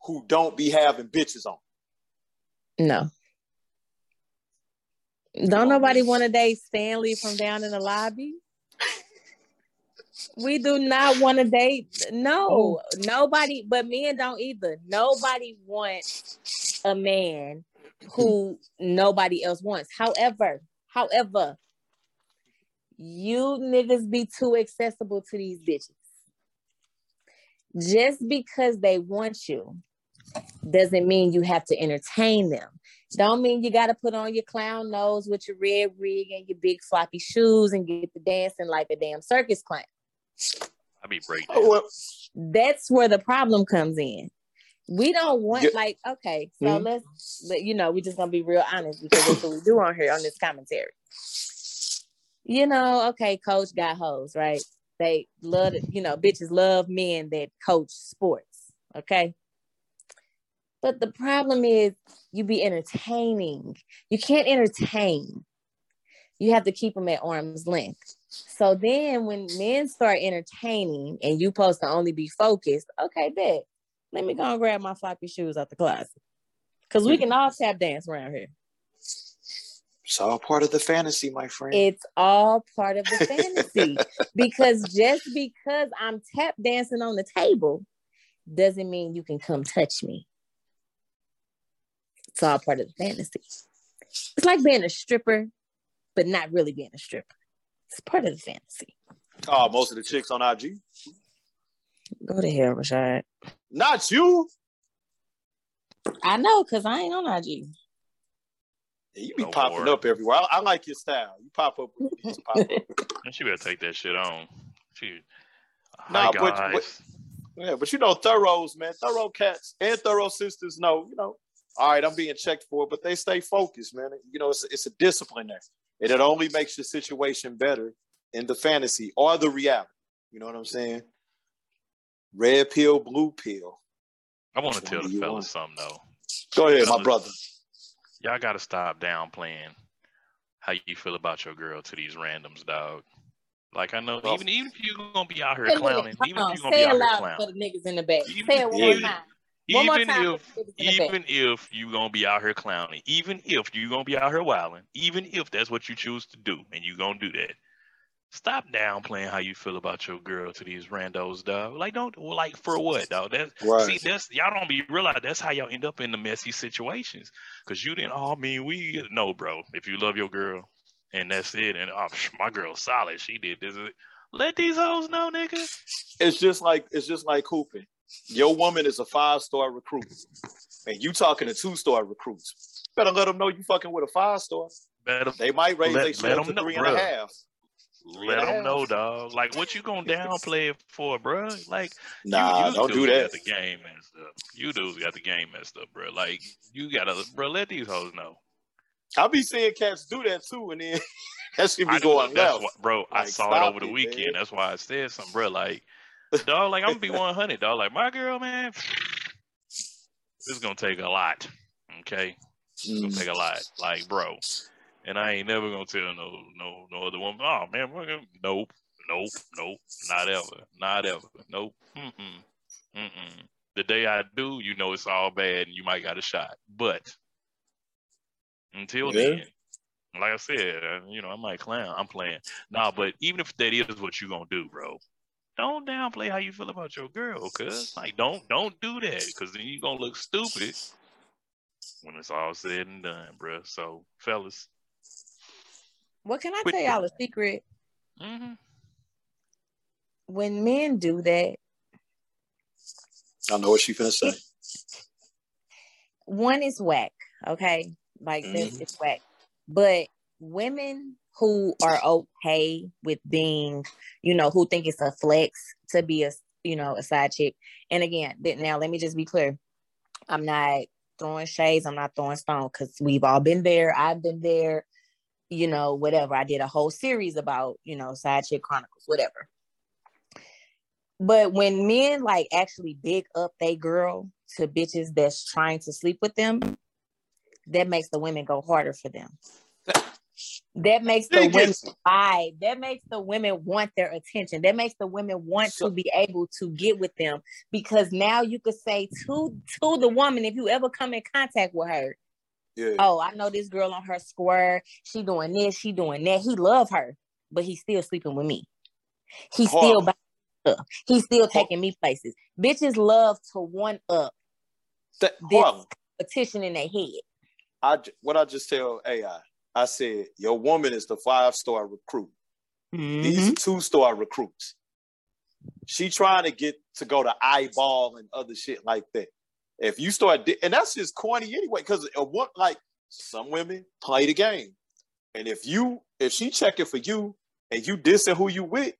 E: who don't be having bitches on?
C: No. Don't nobody want to date Stanley from down in the lobby? we do not want to date. No, oh. nobody, but men don't either. Nobody wants a man who nobody else wants. However, however, you niggas be too accessible to these bitches. Just because they want you doesn't mean you have to entertain them. Don't mean you got to put on your clown nose with your red wig and your big floppy shoes and get the dancing like a damn circus clown.
D: I be breaking.
E: Oh,
C: That's where the problem comes in. We don't want
E: Yeah.
C: like okay, so
E: Mhm.
C: let's let you know we're just gonna be real honest because that's what we do on here on this commentary. You know, okay, coach got hoes, right? They love it, you know, bitches love men that coach sports, okay? But the problem is you be entertaining. You can't entertain. You have to keep them at arm's length. So then when men start entertaining and you supposed to only be focused, okay, bet. Let me go and grab my floppy shoes out the closet. Cause we can all tap dance around here.
E: it's all part of the fantasy, my friend.
C: It's all part of the fantasy. because just because I'm tap dancing on the table doesn't mean you can come touch me. It's all part of the fantasy. It's like being a stripper, but not really being a stripper. It's part of the fantasy.
E: oh, most of the chicks on IG.
C: Go to hell, Rashad.
E: Not you.
C: I know, cause I ain't on IG.
E: Yeah, you be
D: Oh,
E: popping
D: Lord.
E: up everywhere. I, I like your style. You pop up. you pop up.
D: And she better take that shit on. She.
E: Nah,
D: Hi
E: but-
D: guys.
E: but- Yeah, but you know, thoroughs, man, thorough cats and thorough sisters know, you know, all right, I'm being checked for, but they stay focused, man. You know, it's a, it's a discipline there. And it only makes your situation better in the fantasy or the reality. You know what I'm saying? Red pill, blue pill.
D: I want to tell the
E: do
D: fellas
E: want?
D: something though.
E: Go ahead, my brother.
D: Y'all got to stop downplaying how you feel about your girl to these randoms, dog. Like I know, even even if you're gonna be out here
C: Wait
D: clowning, even
C: hold
D: if you're gonna
C: Say
D: be out here
C: loud
D: clowning,
C: for the niggas in the back.
D: Even-
C: Say it one
E: Yeah.
C: more time. One more time
D: if
C: for the niggas in the back.
D: even if you gonna be out here clowning, even if you gonna be out here wilding, even if that's what you choose to do and you gonna do that, stop downplaying how you feel about your girl to these randos, dog. Like don't like for what, dog? That's
E: Right.
D: see that's y'all don't be realize that's how y'all end up in the messy situations. Cause you didn't oh, all mean we no, bro. If you love your girl and that's it, and oh my girl solid, she did this. Let these hoes know, nigga.
E: It's just like it's just like hooping. Your woman is a five star recruit, and you talking to two star recruits. Better let them know you fucking with a five star.
D: Better
E: They might raise
D: Let-
E: their shit to
D: know,
E: three and a half.
D: Let them know, dog. Like, what you gonna downplay it for, bro? Like,
E: Nah,
D: you, you
E: don't do that.
D: The game messed up. You dudes got the game messed up, bro. Like, you gotta, bro. Let these hoes know.
E: I be seeing cats do that too, and then that shit be
D: I do,
E: going
D: that's
E: left.
D: why, bro. I saw it over the
E: it,
D: weekend.
E: man.
D: That's why I said something, bro. Like, dog. Like, I'm gonna be 100, dog. Like, my girl, man. This is gonna take a lot. Okay, it's gonna take a lot. Like, bro. And I ain't never gonna tell no no no other woman. Oh man, we're gonna, nope, nope, nope, not ever, not ever, nope. Mm-mm, mm-mm. The day I do, you know it's all bad, and you might got a shot. But until
E: Yeah.
D: then, like I said, uh, you know I might clown. I'm playing. Nah, but even if that is what you gonna do, bro, don't downplay how you feel about your girl, cuz like don't don't do that, cuz then you gonna look stupid when it's all said and done, bro. So fellas.
C: Well, can I tell y'all a secret?
D: hmm
C: When men do that,
E: I know what she finna say.
C: one is whack. Okay, like this,
E: Mhm.
C: it's whack. But women who are okay with being, you know, who think it's a flex to be a, you know, a side chick. And again, now let me just be clear. I'm not throwing shades. I'm not throwing stones because we've all been there. I've been there, you know, whatever. I did a whole series about, you know, side chick chronicles, whatever. But when men like actually big up they girl to bitches that's trying to sleep with them, that makes the women go harder for them. That makes the women buy. That makes the women want their attention. That makes the women want to be able to get with them because now you could say to to the woman if you ever come in contact with her, yeah. oh, I know this girl on her square. She doing this. She doing that. He love her, but he's still sleeping with me. He's still stuff. He's still taking me places. Bitches love to one up that, this competition in their head.
E: I what I just tell AI, I said your woman is the five star recruit. Mm-hmm. These two star recruits. She trying to get to go to eyeball and other shit like that. If you start, and that's just corny anyway, because what like some women play the game, and if you if she checking for you and you dissing who you with,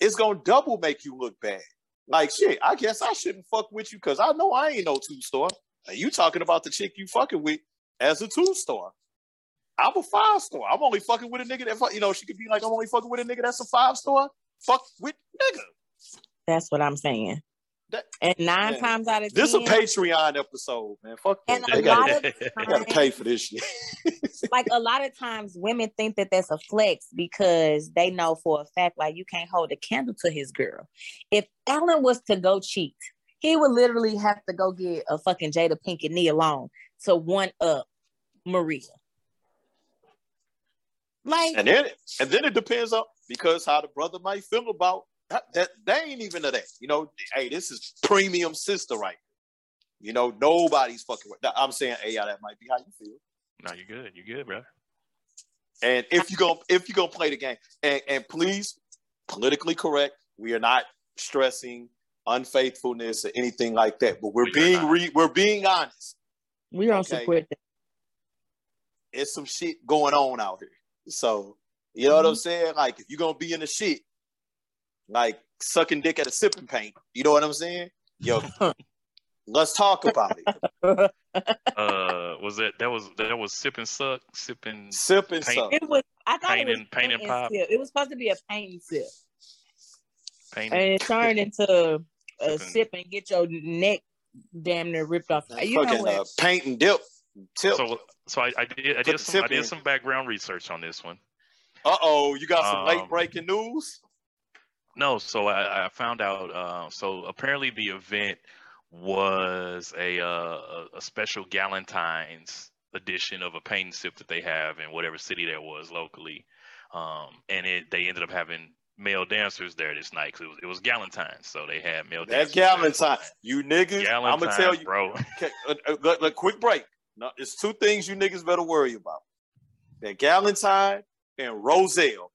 E: it's gonna double make you look bad. Like shit, I guess I shouldn't fuck with you because I know I ain't no two star. And you talking about the chick you fucking with as a two star. I'm a five star. I'm only fucking with a nigga that fuck, you know she could be like I'm only fucking with a nigga that's a five star. Fuck with nigga.
C: That's what I'm saying. That, and nine man, times out of
E: this ten, this a Patreon episode, man. Fuck and a lot of times, gotta pay for this shit.
C: like a lot of times, women think that that's a flex because they know for a fact, like you can't hold a candle to his girl. If Alan was to go cheat, he would literally have to go get a fucking Jada Pinkett knee alone to one up Maria.
E: Like, and then and then it depends on because how the brother might feel about that, that they ain't even of that. You know, hey, this is premium sister right You know, nobody's fucking with. I'm saying, hey, yeah, that might be how you feel.
D: No, you're good. You're good, bro.
E: And if you go, if you gonna play the game, and, and please, politically correct, we are not stressing unfaithfulness or anything like that. But we're we being re, we're being honest.
C: We don't okay? support that.
E: It's some shit going on out here. So you know mm-hmm. what I'm mm-hmm. saying? Like if you're gonna be in the shit, like sucking dick at a sipping paint. You know what I'm saying? Yo, let's talk about it.
D: uh, was that that was that was sipping suck, sipping
E: sipping suck.
C: It was. I thought paint it was paint and pop. Sip. It was supposed to be a paint and sip. Paint and it turned into a sip and get your neck damn near ripped off. You
E: Fucking, know what? Uh, paint and dip. Tip.
D: So, so I, I did I did some I did in. some background research on this one.
E: Uh oh, you got some um, late breaking news.
D: No, so I, I found out. Uh, so apparently, the event was a uh, a special Galentine's edition of a paint sip that they have in whatever city there was locally, um, and it they ended up having male dancers there this night because it was it was Galentine's, so they had male.
E: That's Galentine, you niggas. Galentine, I'm gonna tell you,
D: bro.
E: Okay, a, a, a, quick break. No, it's two things you niggas better worry about: that Galentine and Roselle.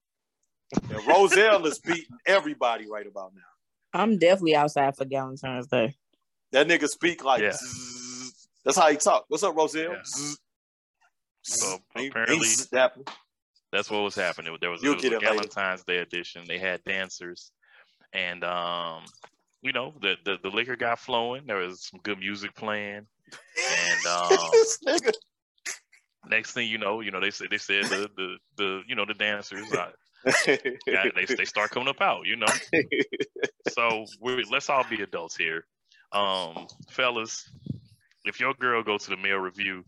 E: And Roselle is beating everybody right about now.
C: I'm definitely outside for Valentine's Day.
E: That nigga speak like yeah. that's how he talk. What's up, Roselle? Yeah.
D: So apparently, that's what was happening. There was, was a Valentine's Day edition. They had dancers, and um, you know, the, the the liquor got flowing. There was some good music playing, and um, next thing you know, you know, they said they said the the, the you know the dancers. Uh, yeah, they they start coming up out, you know. so we let's all be adults here, um, fellas. If your girl goes to the male review,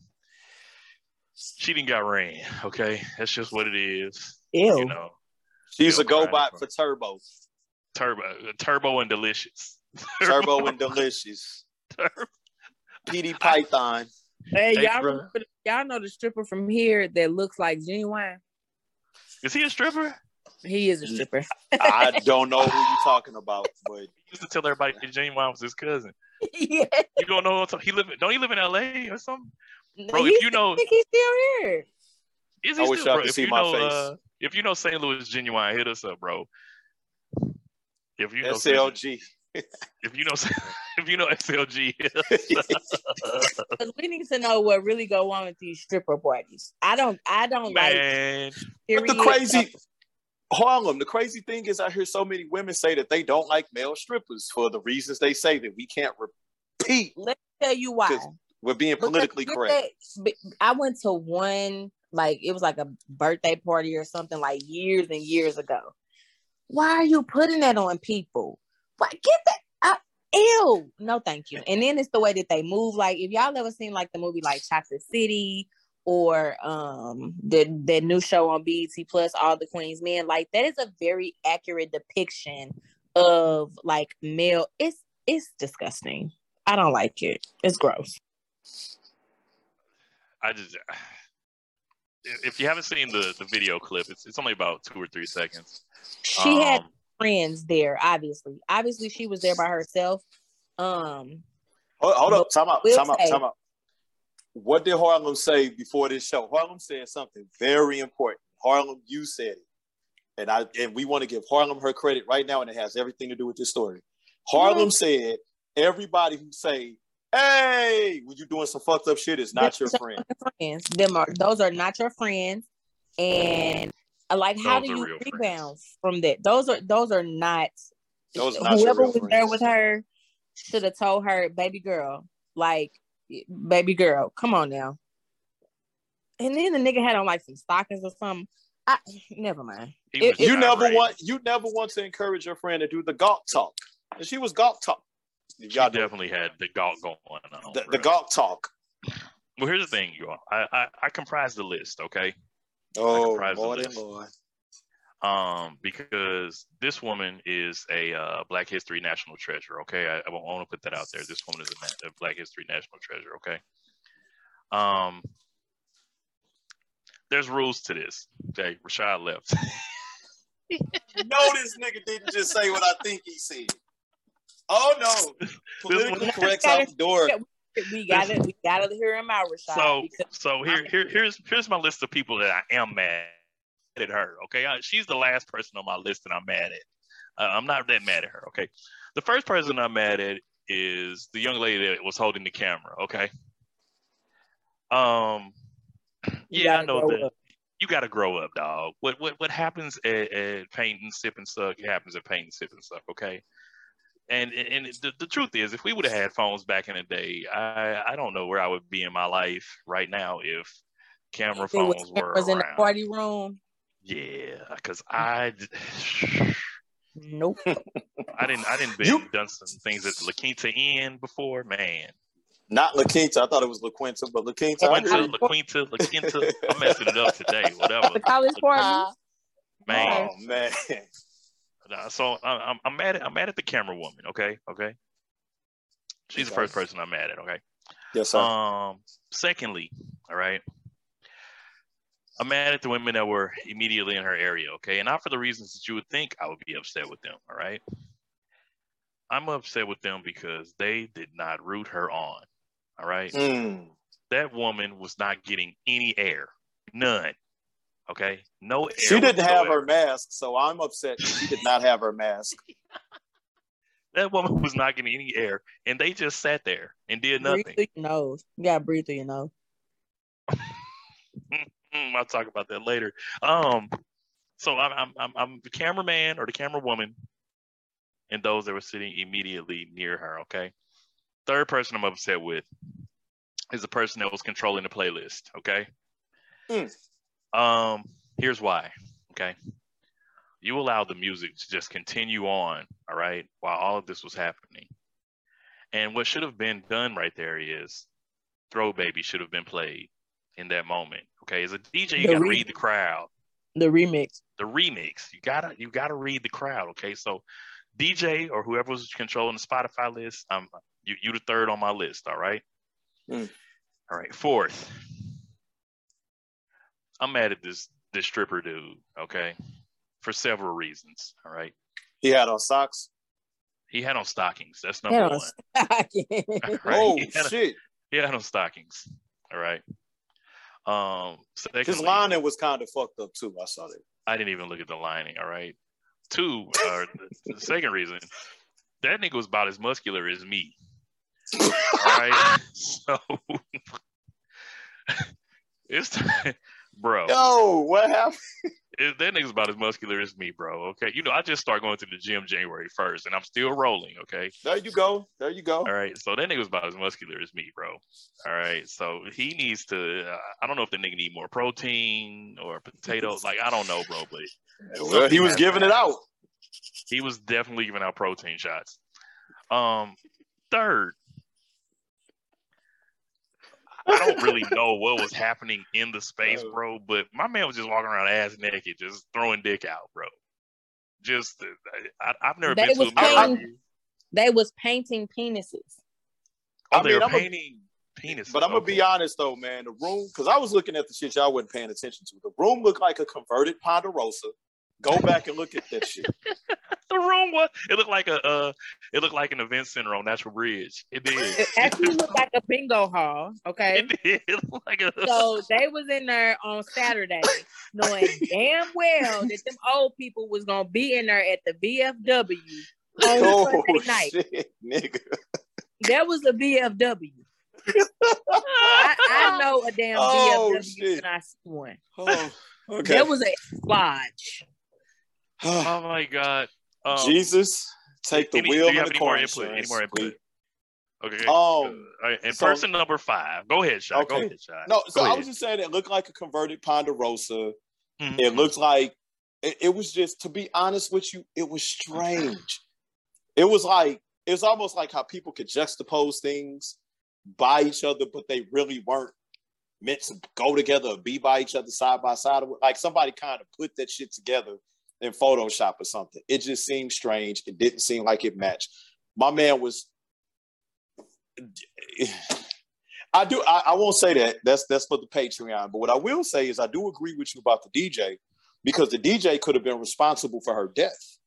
D: she didn't got ran. Okay, that's just what it is.
C: Ew.
D: You know,
E: she's a go bot for turbo.
D: Turbo, turbo and delicious.
E: Turbo and delicious. Turbo. PD Python.
C: Hey, y'all, y'all know the stripper from here that looks like Ginuwine?
D: Is he a stripper?
C: He is a stripper.
E: I don't know who you're talking about, but he
D: used to tell everybody that Ginuwine was his cousin. yeah. You don't know he live don't he live in LA or something? Bro, if you know
C: I think he's still here.
D: Is he I still, bro? If you know uh, if you know St. Louis Ginuwine, hit us up, bro. If you know
E: SLG.
D: If you know if you know SLG is.
C: 'Cause we need to know what really go on with these stripper parties. I don't. I don't like.
D: Man,
E: But the
C: period.
E: crazy Harlem, the crazy thing is I hear so many women say that they don't like male strippers for the reasons they say that we can't repeat.
C: Let me tell you why.
E: We're being politically
C: with
E: correct.
C: I went to one, like it was like a birthday party or something like years and years ago. Why are you putting that on people? Why get that out? Ew. No, thank you. And then it's the way that they move. Like if y'all ever seen like the movie like Chocolate City or um the the new show on BET Plus, All the Queen's Men, like that is a very accurate depiction of like male. It's it's disgusting. I don't like it. It's gross.
D: I just if you haven't seen the the video clip, it's it's only about two or three seconds.
C: She had
D: Um,
C: friends there, obviously. Obviously, she was there by herself. Um,
E: Hold, hold up, time out, time out, time out. What did Harlem say before this show? Harlem said something very important. Harlem, you said it. And I and we want to give Harlem her credit right now, and it has everything to do with this story. Harlem said everybody who say, Hey, when you doing some fucked up shit is not your friend.
C: friends, them are those are not your friends, and like, how do you
D: real
C: rebound from that? Those are those are not.
E: Those are not
C: whoever
E: real
C: was there with her should have told her, baby girl, like, baby girl, come on now. And then the nigga had on like some stockings or something. I never mind. It-
E: You never
D: irate.
E: want you never want to encourage your friend to do the gawk talk. And she was gawk talk. Y'all do
D: definitely had the gawk going on.
E: the,
D: bro.
E: the gawk talk.
D: Well, here's the thing, you all. I, I I comprise the list, okay?
E: Oh,
D: comprise the
E: Lord and. Lord.
D: Um, because this woman is a uh, Black History National Treasure, okay? I, I want to put that out there. This woman is a, a Black History National Treasure, okay? Um, there's rules to this. Okay, Rashad left.
E: No, this nigga didn't just say what I think he said. Oh no. Politically
C: This-
E: correct's out the door.
C: We gotta we gotta hear him out, Rashad.
D: so so here here here's here's my list of people that I am mad at her. Okay, I, she's the last person on my list that I'm mad at. Uh, I'm not that mad at her. Okay, the first person I'm mad at is the young lady that was holding the camera. Okay. Um.
C: you
D: Yeah, I know that.
C: up.
D: You got to grow up, dog. What what what happens at, at paint and sip and suck happens at paint and sip and suck. Okay. And and the, the truth is, if we would have had phones back in the day, I I don't know where I would be in my life right now if camera
C: If it was
D: phones were
C: cameras in the party room.
D: Yeah, because mm. I.
C: Nope.
D: I didn't I didn't been
E: You-
D: done some things at the La Quinta Inn before, man.
E: Not La Quinta. I thought it was La Quinta, but La Quinta. I
D: Quinta,
E: hear.
D: La Quinta, La Quinta. I'm messing it up today. Whatever,
C: the college party.
D: man.
E: Oh man.
D: So I'm I'm mad at I'm mad at the camera woman. Okay, okay. She's the first person I'm mad at. Okay.
E: Yes, sir.
D: Um. Secondly, all right. I'm mad at the women that were immediately in her area. Okay, and not for the reasons that you would think I would be upset with them. All right. I'm upset with them because they did not root her on. All right.
E: Mm.
D: That woman was not getting any air. None. Okay. No air.
E: She didn't have her mask, so I'm upset she did not have her mask.
D: That woman was not getting any air, and they just sat there and did nothing.
C: Breathe
D: nothing.
C: through your nose. You gotta breathe through your nose.
D: I'll talk about that later. Um, so I'm I'm I'm, I'm the cameraman or the camera woman, and those that were sitting immediately near her. Okay. Third person I'm upset with is the person that was controlling the playlist. Okay.
E: Mm.
D: Um. Here's why. Okay. You allowed the music to just continue on. All right, while all of this was happening. And what should have been done right there is, "Throat Baby" should have been played in that moment. Okay, as a DJ, you
C: The
D: gotta
C: re-
D: read the crowd.
C: The remix.
D: The remix, you gotta you gotta read the crowd. Okay, so DJ or whoever was controlling the Spotify list, um, you you the third on my list. All right.
E: Mm.
D: All right. Fourth, I'm mad at this this stripper dude. Okay, for several reasons. All right.
E: He had on socks.
D: He had on stockings. That's
C: Hit
D: number
C: on
D: one.
C: stocking.
D: Right?
E: Oh
D: He had,
E: shit!
D: he had on stockings. All right. Um,
E: His
D: secondly-
E: lining was kind of fucked up too. I saw that.
D: I didn't even look at the lining. All right. Two, or the, the second reason, that nigga was about as muscular as me. All right. So it's time, bro.
E: Yo, what happened?
D: it- that nigga's about as muscular as me, bro. Okay. You know, I just started going to the gym January 1st and I'm still rolling. Okay.
E: There you go. There you go.
D: All right. So that nigga's about as muscular as me, bro. All right. So he needs to, uh, I don't know if the nigga need more protein or potatoes. Like, I don't know, bro, but
E: Well, he was giving it out.
D: he was definitely giving out protein shots. Um, third, I don't really know what was happening in the space,
E: Uh.
D: bro, but my man was just walking around ass naked, just throwing dick out, bro. Just, uh, I, I've never
C: They
D: been to
C: was
D: a music.
C: They was painting penises.
D: Oh,
E: I
D: they
E: mean,
D: were
E: I'm a-
D: painting penis.
E: But I'm gonna
D: okay.
E: be honest though, man. The room, because I was looking at the shit y'all wasn't paying attention to. The room looked like a converted Ponderosa. Go back and look at that shit.
D: the room was. It looked like a. Uh, it looked like an event center on Natural Bridge. It did.
C: It actually looked like a bingo hall. Okay.
D: it did. It like a.
C: So they was in there on Saturday, knowing damn well that them old people was gonna be in there at the VFW on
E: oh
C: Sunday night.
E: shit, nigga.
C: There was a VFW. I, I know a damn
E: Oh,
C: VFW
E: shit.
C: when I see one.
E: Oh, okay.
C: There was a lodge.
D: oh my god. Um,
E: Jesus, take the
D: any-
E: wheel
D: do you have
E: the
D: any more input? Any more input?
E: please.
D: Okay.
E: Um,
D: right, and
E: so-
D: person number five. Go ahead. Go
E: Okay.
D: ahead, Shot.
E: No, so I was just saying it looked like a converted Ponderosa.
D: Mhm.
E: It looked like it, it was just to be honest with you, it was strange. It was like it was almost like how people could juxtapose things by each other, but they really weren't meant to go together or be by each other side by side. Like somebody kind of put that shit together in Photoshop or something. It just seemed strange. It didn't seem like it matched. My man was I do I, I won't say that. That's that's for the Patreon. But what I will say is I do agree with you about the DJ because the DJ could have been responsible for her death.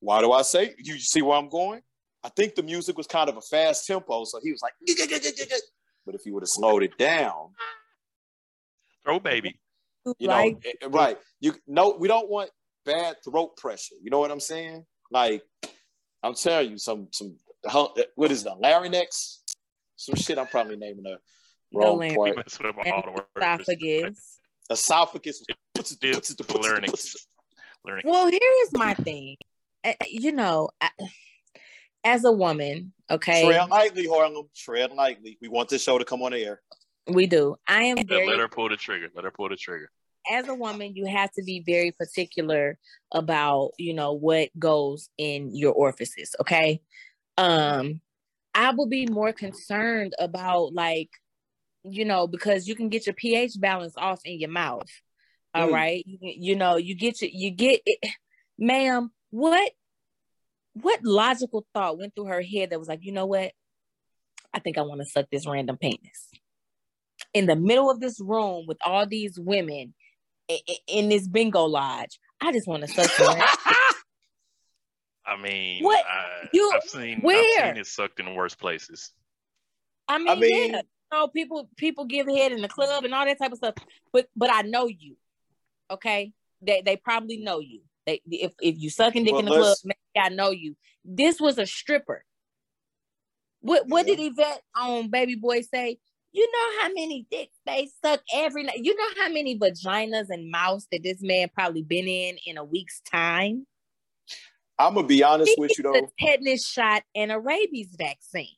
E: Why do I say? You see where I'm going? I think the music was kind of a fast tempo, so he was like, but if he would have slowed it down,
D: Throat baby.
E: You know,
C: Like,
E: eh, eh right? You no, we don't want bad throat pressure. You know what I'm saying? Like, I'm telling you, some some eh, what is the larynx? Some shit. I'm probably naming a
C: No
E: wrong
C: larynx.
E: part.
D: Messing up
C: and
D: all the words.
C: esophagus.
E: Esophagus.
D: It's larynx. Larynx.
C: Well, here is my thing. Eh, you know, I, as a woman, okay,
E: Tread lightly, Harlem. Tread lightly. We want this show to come on air.
C: we do. I am very
D: let her pull the trigger. Let her pull the trigger.
C: As a woman, you have to be very particular about, you know, what goes in your orifices. Okay. Um, I would be more concerned about like, you know, because you can get your pH balance off in your mouth. All
E: Mm.
C: right. You, you know, you get your, you get it, ma'am, what what logical thought went through her head that was like, you know what? I think I want to suck this random penis. In the middle of this room with all these women in this bingo lodge. I just want to suck some.
D: I mean,
C: What?
D: I,
C: You-
D: I've seen
C: where?
D: I've seen it sucked in worse places.
C: I mean,
E: I mean-
C: yeah, you know, people people give head in the club and all that type of stuff. But but I know you, okay? They they probably know you. They if if you sucking dick
E: Well,
C: in the club, maybe I know you. This was a stripper. What what
E: Yeah.
C: did Yvette on Baby Boy say? You know how many dicks they suck every night. You know how many vaginas and mouths that this man probably been in in a week's time.
E: I'm gonna be honest
C: He
E: with you though.
C: a tetanus shot and a rabies vaccine.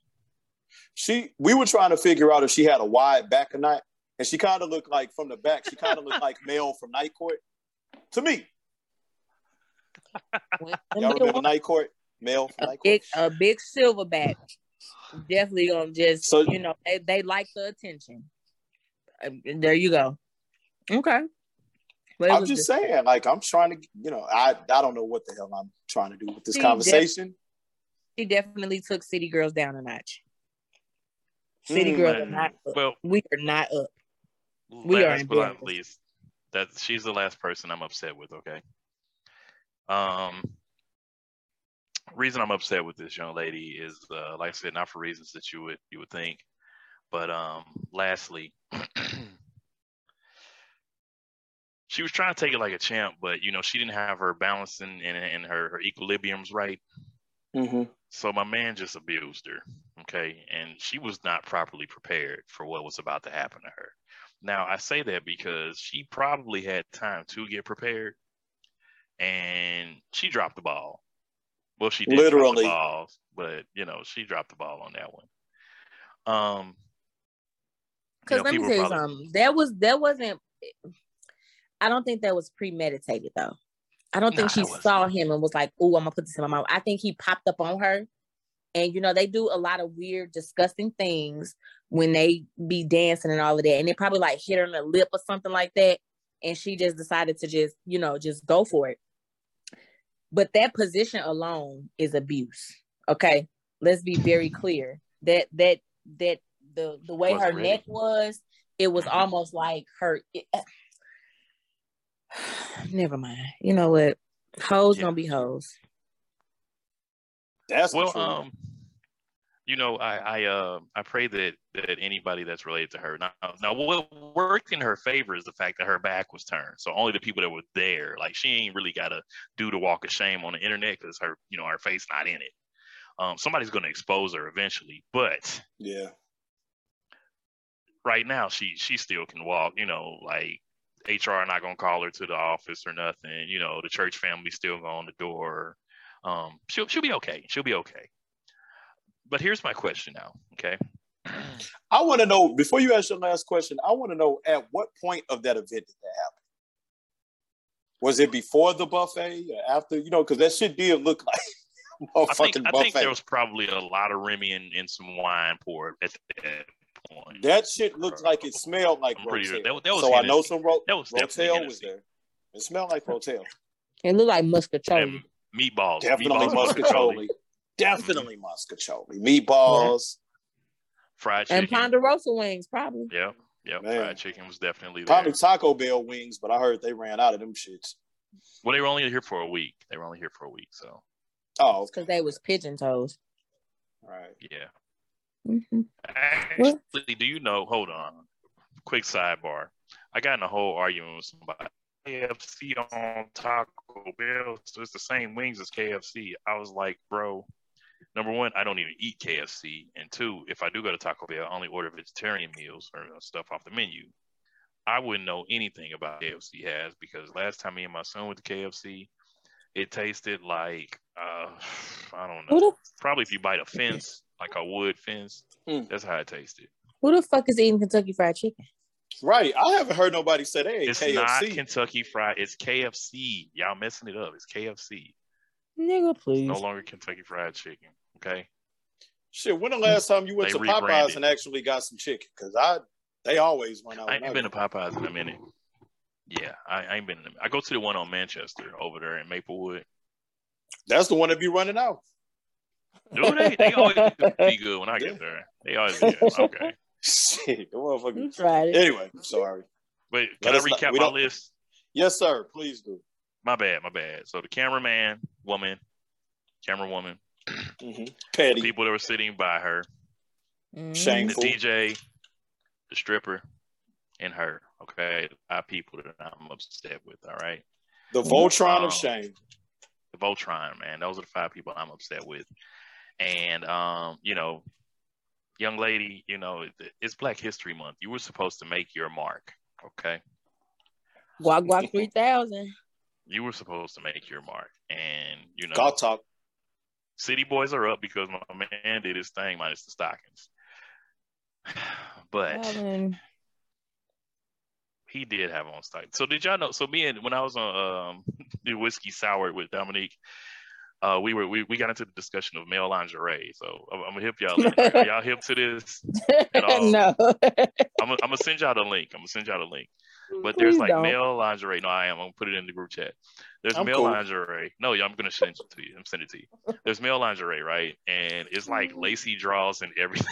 E: She we were trying to figure out if she had a wide back or not, and she kind of looked like from the back. She kind of looked like Mel from Night Court. To me, y'all
C: middle
E: remember Night Court? Mel from
C: a
E: Night Court.
C: big a big silverback definitely gonna just
E: So-
C: you know they, they like the attention Uh, there you go okay But
E: I'm
C: was
E: just saying, like I'm trying to, you know, I I don't know what the hell I'm trying to do with this
C: See,
E: conversation.
C: she definitely took city girls down a notch city
E: Mm,
C: girls are not up.
D: Well,
C: we are not up We are
D: last but not least, that she's the last person I'm upset with. Okay. Um, reason I'm upset with this young lady is, uh, like I said, not for reasons that you would you would think, but um, lastly, she was trying to take it like a champ, but you know she didn't have her balance and and, and her, her equilibriums right.
E: Mm-hmm.
D: So my man just abused her. Okay. And she was not properly prepared for what was about to happen to her. Now, I say that because she probably had time to get prepared and she dropped the ball. Well, she did
E: Literally.
D: drop the ball, but you know, she dropped the ball on that one. Um,
C: Because
D: know,
C: let me tell you
D: probably-
C: something. That was that wasn't. I don't think that was premeditated though. I don't think
D: Nah,
C: she saw him and was like, "Oh, I'm gonna put this in my mouth." I think he popped up on her, and you know they do a lot of weird, disgusting things when they be dancing and all of that, and they probably like hit her in the lip or something like that, and she just decided to just you know just go for it. But that position alone is abuse. Okay, let's be very clear that that that the the way her
D: ready.
C: neck was, it was
D: Mhm.
C: almost like her. it- never mind. You know what? Hoes
D: Yeah.
C: gonna be hoes.
E: That's the
D: well,
E: truth.
D: um, you know, I I uh I pray that that anybody that's related to her now now what worked in her favor is the fact that her back was turned. So only the people that were there, like she ain't really got to do the walk of shame on the internet because her you know her face not in it. Um, somebody's gonna expose her eventually, but
E: yeah.
D: right now she she still can walk. You know, like HR not gonna call her to the office or nothing. You know, the church family still going on the door. Um, she'll she'll be okay. She'll be okay. But here's my question now. Okay. Mm.
E: I want to know before you ask your last question. I want to know at what point of that event did that happen? Was it before the buffet or after? You know, because that shit did look like a
D: I think
E: fucking
D: I think there was probably a lot of Remy and, and some wine poured at that point.
E: that shit looked like it smelled like
D: I'm sure
E: Rotel.
D: that- that was
E: so I know some ro-
D: That was
E: Rotel was there. It smelled like Rotel.
C: It looked like muscatone.
D: And meatballs.
E: Definitely
D: meatballs,
E: muscatone. Definitely mm-hmm. muscatone. Meatballs.
D: Fried chicken.
C: And Ponderosa wings, probably.
D: Yeah. Yeah.
E: Man.
D: Fried chicken was definitely there.
E: Probably Taco Bell wings, but I heard they ran out of them shits.
D: Well, they were only here for a week. They were only here for a week. So
E: Oh, okay.
C: Because they was pigeon toes.
E: Right.
D: yeah.
C: Mhm.
D: Actually, do you know? Hold on. Quick sidebar. I got in a whole argument with somebody. KFC on Taco Bell, so it's the same wings as KFC. I was like, bro, number one, I don't even eat KFC, and two, if I do go to Taco Bell, I only order vegetarian meals or stuff off the menu. I wouldn't know anything about KFC has because last time me and my son went to KFC, it tasted like uh, I don't know.
C: the
D: Probably if you bite a fence, like a wood fence,
E: Mm.
D: that's how it tasted.
C: who the fuck is eating Kentucky Fried Chicken?
E: Right. I haven't heard nobody say they ate
D: It's
E: KFC.
D: not Kentucky Fried. It's KFC. Y'all messing it up. It's KFC.
C: Nigga,
D: It's
C: please.
D: no longer Kentucky Fried Chicken. Okay.
E: Shit, when the last time you went
D: They
E: to Popeyes and actually got some chicken? Because I, they always run out.
D: I
E: when
D: ain't been to. Popeyes in a minute. Yeah, I, I ain't been. In I go to the one on Manchester over there in Maplewood.
E: That's the one that be running out.
D: Do they? They always be good when I get there. They always be good. Okay.
E: Shit, the motherfucker.
C: Tried it.
E: Anyway, I'm sorry.
D: Wait,
E: Let
D: can I
E: us not-
D: recap my list?
E: Yes, sir. Please do.
D: My bad. My bad. So the cameraman, woman, camera woman,
E: hmm Petty.
D: people that were sitting by her,
C: Mhm.
D: the DJ, the stripper, and her. Okay, five people that I'm upset with. All right,
E: The Voltron
D: Um,
E: of shame.
D: the Voltron, man. Those are the five people I'm upset with. And um, you know, young lady, you know, it's Black History Month. You were supposed to make your mark. Okay,
C: Guac Guac 3000.
D: You were supposed to make your mark, and you know,
E: God talk.
D: City Boys are up because my man did his thing minus the stockings. But
C: Calvin.
D: he did have on stock. So did y'all know? So me and when I was on um, the whiskey sour with Dominique, uh, we were we, we got into the discussion of male lingerie. So I'm, I'm gonna hip y'all. in. Y'all hip to this? all.
C: no.
D: I'm gonna, I'm gonna send y'all the link. I'm gonna send y'all the link. But there's
C: Please
D: like
C: don't.
D: male lingerie. No, I am. I'm gonna put it in the group chat. There's
E: I'm
D: male
E: cool.
D: lingerie. No, yeah, I'm gonna send it to you. I'm sending it to you. There's male lingerie, right? And it's like mm. lacy draws and everything.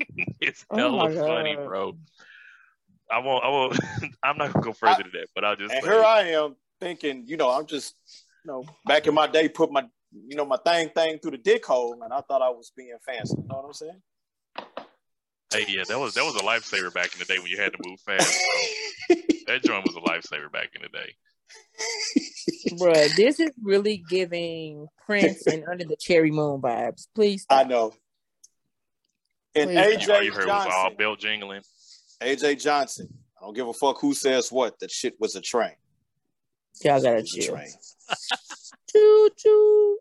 D: it's
C: Oh
D: hella
C: my
D: funny, bro. I won't. I won't. I'm not gonna go further than that. But I'll just.
E: And
D: say,
E: here I am thinking, you know, I'm just, you know, back in my day, put my, you know, my thing thing through the dick hole, and I thought I was being fancy. You know what I'm saying?
D: Hey, yeah, that was that was a lifesaver back in the day when you had to move fast. Bro. that joint was a lifesaver back in the day.
C: Bruh, this is really giving Prince and Under the Cherry Moon vibes. Please.
E: I know. And
C: Please
E: AJ
D: All you heard was all
E: Johnson.
D: bell jingling.
E: AJ Johnson. I don't give a fuck who says what. That shit was a train.
C: Y'all gotta
E: was a
C: chill.
E: train.
C: Choo choo.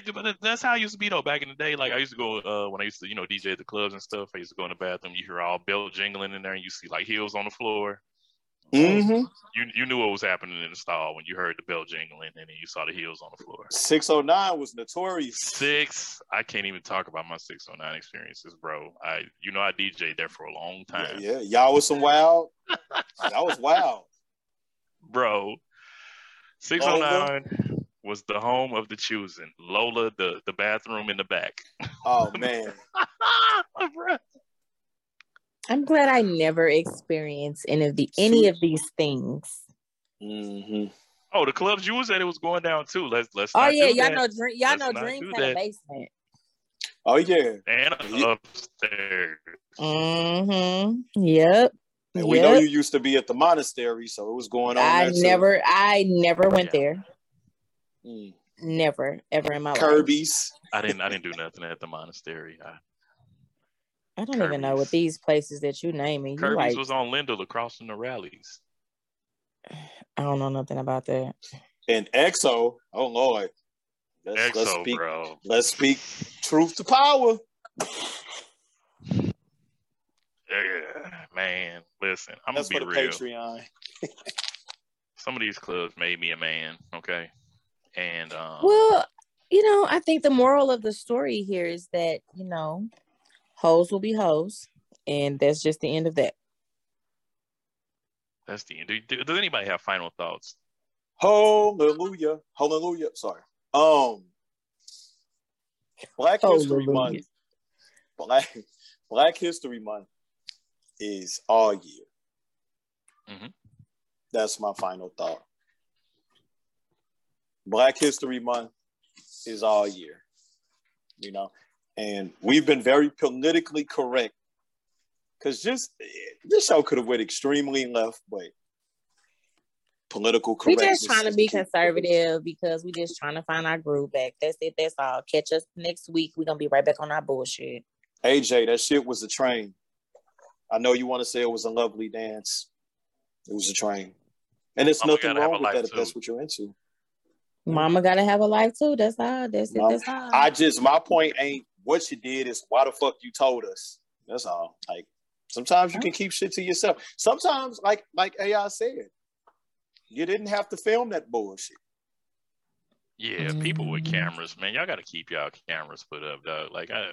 D: They, but that's how it used to be though. Back in the day, like I used to go uh, when I used to, you know, DJ at the clubs and stuff. I used to go in the bathroom. You hear all bell jingling in there, and you see like heels on the floor.
E: Mm-hmm.
D: You you knew what was happening in the stall when you heard the bell jingling, and then you saw the heels on the floor.
E: 609 was notorious.
D: Six, I can't even talk about my 609 experiences, bro. I, you know, I DJ'd there for a long
E: Yeah,
D: time,
E: yeah. Y'all was some wild. that was wild.
D: bro. 609 was the home of the choosing. Lola, the the bathroom in the back.
E: Oh man.
C: I'm glad I never experienced any of the any of these things.
E: hmm
D: Oh, the clubs you was at, it was going down too. Let's let's.
C: Oh
D: not
C: yeah,
D: do
C: y'all
D: that.
C: know dream y'all
D: Let's
C: know
D: not
C: dreams
D: do
C: had a basement.
E: Oh yeah.
D: and
E: Yeah.
D: upstairs.
C: Mm-hmm. Yep.
E: And we know you used to be at the monastery, so it was going on.
C: I
E: there, too.
C: never I never went
D: Yeah.
C: there.
E: Mm.
C: Never, ever in my life.
E: Kirby's.
D: I didn't I didn't do nothing at the monastery. I,
C: I don't even know what these places that you naming. You
D: Kirby's
C: like
D: was on Lindell across from the Rally's.
C: I don't know nothing about that.
E: and EXO. Oh Lord. Let's, let's
D: EXO,
E: speak.
D: bro.
E: Let's speak truth to power.
D: Yeah, man, listen, I'm
E: That's
D: gonna
E: for
D: be
E: the
D: real.
E: Patreon.
D: Some of these clubs made me a man, okay? And um,
C: Well, you know, I think the moral of the story here is that, you know, hoes will be hoes. And that's just the end of that.
D: that's the end. Do, do- does anybody have final thoughts?
E: Hallelujah. Hallelujah. Sorry. Um Black History Month. Black Black History Month is all year.
D: Mhm.
E: That's my final thought. Black History Month is all year. You know, and we've been very politically correct. Cause just this show could have went extremely left, but political correct
C: We
E: correctness.
C: just trying to be conservative because we're just trying to find our groove back. That's it. That's all. Catch us next week. We're gonna be right back on our bullshit.
E: AJ, that shit was a train. I know you want to say it was a lovely dance. It was a train. And there's
D: Mama
E: nothing
D: gotta
E: wrong with that
D: life,
E: if that's what you're into.
C: Mama gotta have a life too. That's all. That's it. That's all.
E: I just my point ain't what you did is why the fuck you told us. That's all. Like sometimes you can keep shit to yourself. Sometimes, like like AI said, you didn't have to film that bullshit.
D: Yeah, people with cameras, man, y'all got to keep y'all cameras put up, dog. Like I,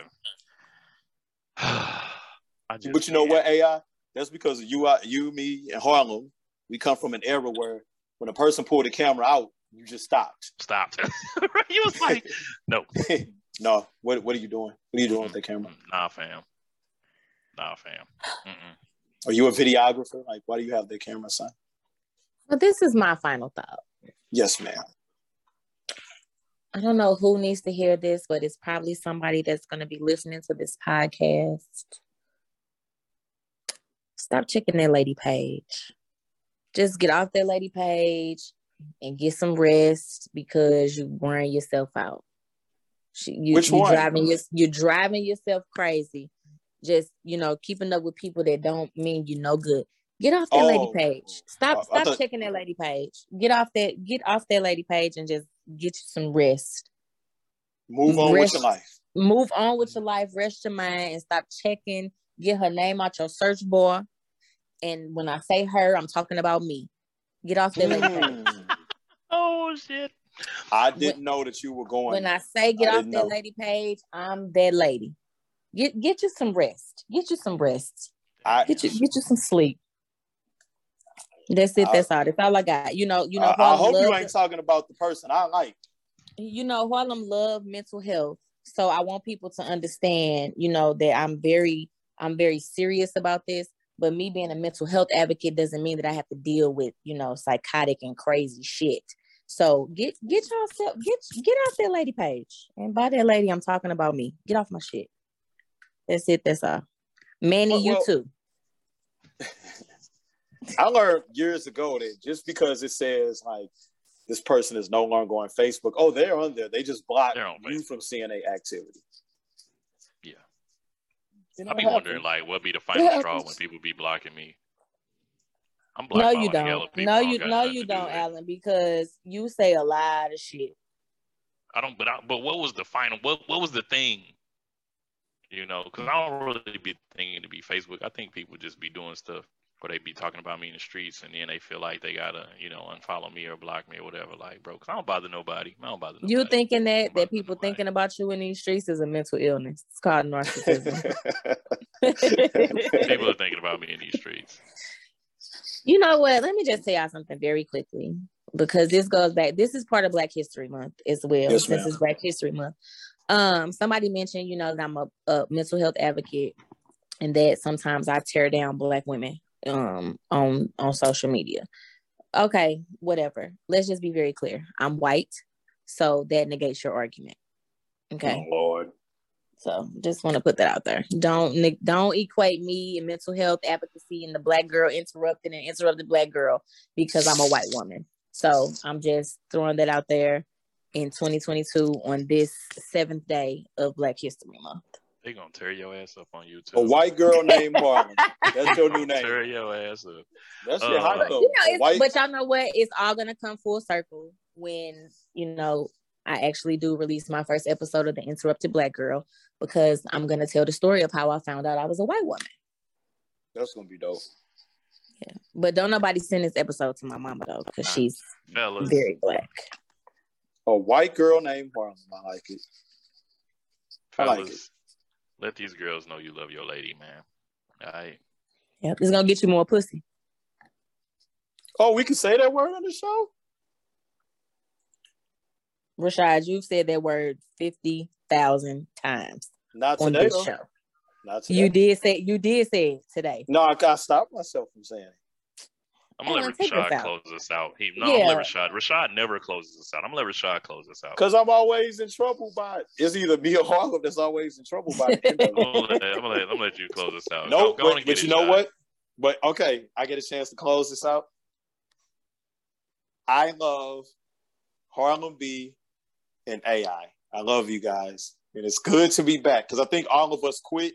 D: I just.
E: but you know
D: can't.
E: what, AI? That's because you, you, me, and Harlem. We come from an era where when a person pulled a camera out, you just stopped.
D: Stopped. he was like, no,
E: no, what what are you doing? What are you doing with the camera?
D: Nah, fam, nah, fam. Mm-mm.
E: Are you a videographer? Like, why do you have the camera, son?
C: but this is my final thought.
E: Yes, ma'am.
C: I don't know who needs to hear this, but it's probably somebody that's going to be listening to this podcast. Stop checking that lady page. Just get off that lady page and get some rest because you're wearing yourself out. You,
E: Which
C: you
E: one?
C: driving your, you're driving yourself crazy. Just you know, keeping up with people that don't mean you no good. Get off that lady
E: Oh.
C: page. Stop stop
E: thought-
C: checking that lady page. Get off that get off that lady page and just get you some rest.
E: Move on
C: Rest-
E: with your life.
C: Move on with your life, rest your mind, and stop checking. Get her name out your search bar. And when I say her, I'm talking about me. Get off that lady page.
E: Mm.
D: Oh shit.
E: I didn't know that you were going.
C: When I say get
E: I
C: off that
E: know.
C: lady page, I'm that lady. Get get you some rest. Get you some rest.
E: I,
C: Get you get you some sleep. That's it.
E: I-
C: That's all. That's all I got. You know. You know.
E: I, I
C: Harlem
E: hope you
C: love-
E: ain't talking about the person I like.
C: you know, Harlem love mental health. So I want people to understand, you know, that I'm very, I'm very serious about this. But me being a mental health advocate doesn't mean that I have to deal with, you know, psychotic and crazy shit. So get get yourself get get off that lady page. And by that lady, I'm talking about me. Get off my shit. That's it. That's all. Manny,
E: Well,
C: you
E: well-
C: too.
E: I learned years ago that just because it says like this person is no longer on Facebook, oh, they're on there. They just block
D: They're
E: you
D: Facebook.
E: from seeing their activity.
D: Yeah.
E: You know,
D: I be
E: it happens.
D: wondering like what be the final straw when people be blocking me. I'm
C: No, you don't. No, you no, you
D: do
C: don't,
D: with.
C: Alan, because you say a lot of shit.
D: I don't. But I, but what was the final? What what was the thing? You know, because I don't really be thinking to be Facebook. I think people just be doing stuff where they be talking about me in the streets, and then they feel like they gotta, you know, unfollow me or block me or whatever. Like, bro, 'cause I don't bother nobody. I don't bother nobody.
C: You thinking that that people
D: nobody.
C: thinking about you in these streets is a mental illness. It's called narcissism.
D: people are thinking about me in these streets.
C: You know what? Let me just tell y'all something very quickly because this goes back. This is part of Black History Month as well.
E: Yes,
C: This is Black History Month. Um, somebody mentioned, you know, that I'm a, a mental health advocate and that sometimes I tear down black women um on on social media. Okay, whatever. Let's just be very clear. I'm white, so that negates your argument. Okay.
E: Oh.
C: So just want to put that out there. Don't don't equate me and mental health advocacy and the black girl interrupting and interrupted black girl because I'm a white woman. So I'm just throwing that out there in 2022 on this seventh day of Black History Month.
D: They gonna tear your ass up on YouTube.
E: A white girl named Harlem. That's your new name.
D: Tear your ass up.
E: That's your
D: Uh,
E: hot though.
C: you know,
E: white.
C: but y'all know what? It's all gonna come full circle when you know I actually do release my first episode of the Interrupted Black Girl because I'm gonna tell the story of how I found out I was a white woman.
E: That's gonna be dope.
C: Yeah, but don't nobody send this episode to my mama though, because
D: Nah.
C: she's
D: Fellas,
C: very black.
E: A white girl named Harlem. I like it. I like
D: it. let these girls know you love your lady, man. All right.
C: Yep, it's gonna get you more pussy.
E: Oh, we can say that word on the show.
C: Rashad, you've said that word fifty thousand times
E: Not
C: on
E: today.
C: this show.
E: Not today.
C: You did say you did say it today.
E: No, I gotta stop myself from saying it.
D: I'm gonna let
C: take
D: Rashad close this out. He, no, I'm gonna
C: Yeah.
D: let Rashad. Rashad never closes us out. I'm gonna let Rashad close this out.
E: Cause I'm always in trouble by it. It's either me or Harlem that's always in trouble by it.
D: I'm gonna let, I'm gonna let, I'm gonna let you close this out.
E: no,
D: Go- go on
E: but,
D: and
E: but you know
D: Shad.
E: what? But okay, I get a chance to close this out. I love Harlem B and AI. I love you guys, and it's good to be back because I think all of us quit.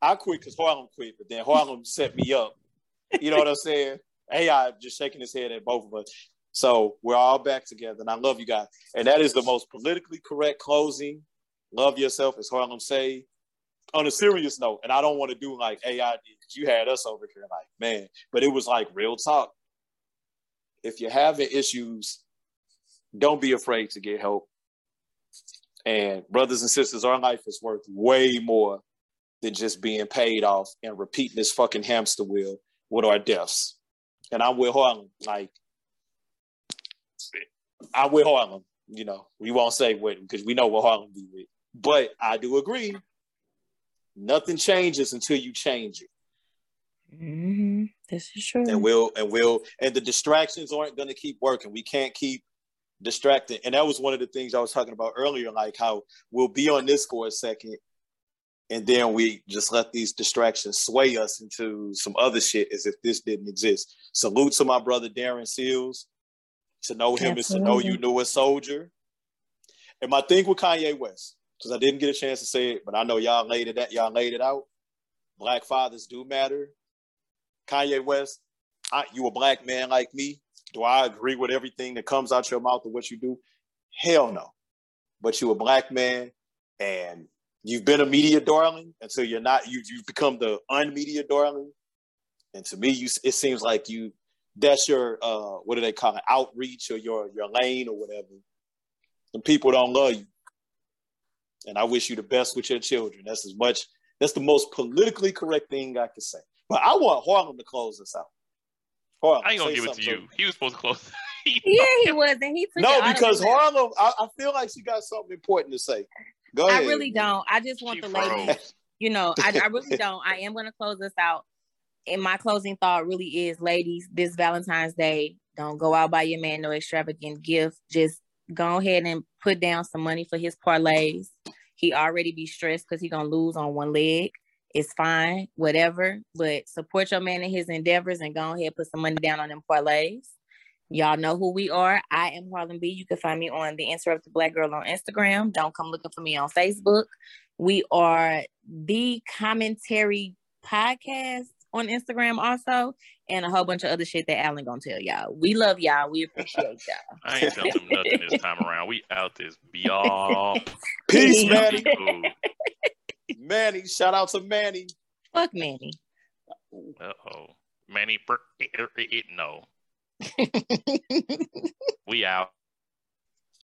E: I quit because Harlem quit, but then Harlem set me up. You know what I'm saying? AI just shaking his head at both of us. So we're all back together, and I love you guys. And that is the most politically correct closing. Love yourself, as Harlem say. On a serious note, and I don't want to do like AI did. You had us over here like, man, but it was like real talk. If you're having issues, don't be afraid to get help. And brothers and sisters, our life is worth way more than just being paid off and repeating this fucking hamster wheel with our deaths. And I'm with Harlem. Like, I'm with Harlem. You know, we won't say what because we know what Harlem be with. But I do agree. Nothing changes until you change it.
C: Mm-hmm. This is true.
E: and we'll and we'll and the distractions aren't going to keep working we can't keep distracting. And that was one of the things i was talking about earlier like how we'll be on this for a second and then we just let these distractions sway us into some other shit as if this didn't exist. Salute to my brother darren seals. To know him is to know you knew a soldier. And my thing with kanye west because i didn't get a chance to say it but i know y'all laid it out y'all laid it out. Black fathers do matter. Kanye West, I, you a black man like me. Do I agree with everything that comes out your mouth or what you do? Hell no. But you're a black man and you've been a media darling until you're not, you, you've become the unmedia darling. And to me, you, it seems like you, that's your, uh, what do they call it? Outreach or your, your lane or whatever. And people don't love you. And I wish you the best with your children. That's as much, that's the most politically correct thing I can say. But I want Harlem to close this out. Harlem,
D: I ain't gonna give it to you. He was supposed to close.
C: yeah, he was, and he took
E: No,
C: it
E: because
C: his.
E: Harlem, I, I feel like she got something important to say. Go
C: I really don't. I just want
D: She
C: the ladies. You know, I, I really don't. I am gonna close this out. And my closing thought really is, ladies, this Valentine's Day, don't go out buy your man no extravagant gift. Just go ahead and put down some money for his parlays. He already be stressed because he gonna lose on one leg. It's fine, whatever. But support your man in his endeavors and go ahead put some money down on them parlays. Y'all know who we are. I am Harlem B. You can find me on the Interrupted Black Girl on Instagram. Don't come looking for me on Facebook. We are the commentary podcast on Instagram also, and a whole bunch of other shit that Alan gonna tell y'all. We love y'all. We appreciate y'all.
D: I ain't telling them nothing this time around. We out this y'all.
E: Peace, Manny.
D: Ooh,
E: Manny, shout out to Manny.
C: Fuck Manny.
D: Uh-oh. Manny, er, er, er, no. We out.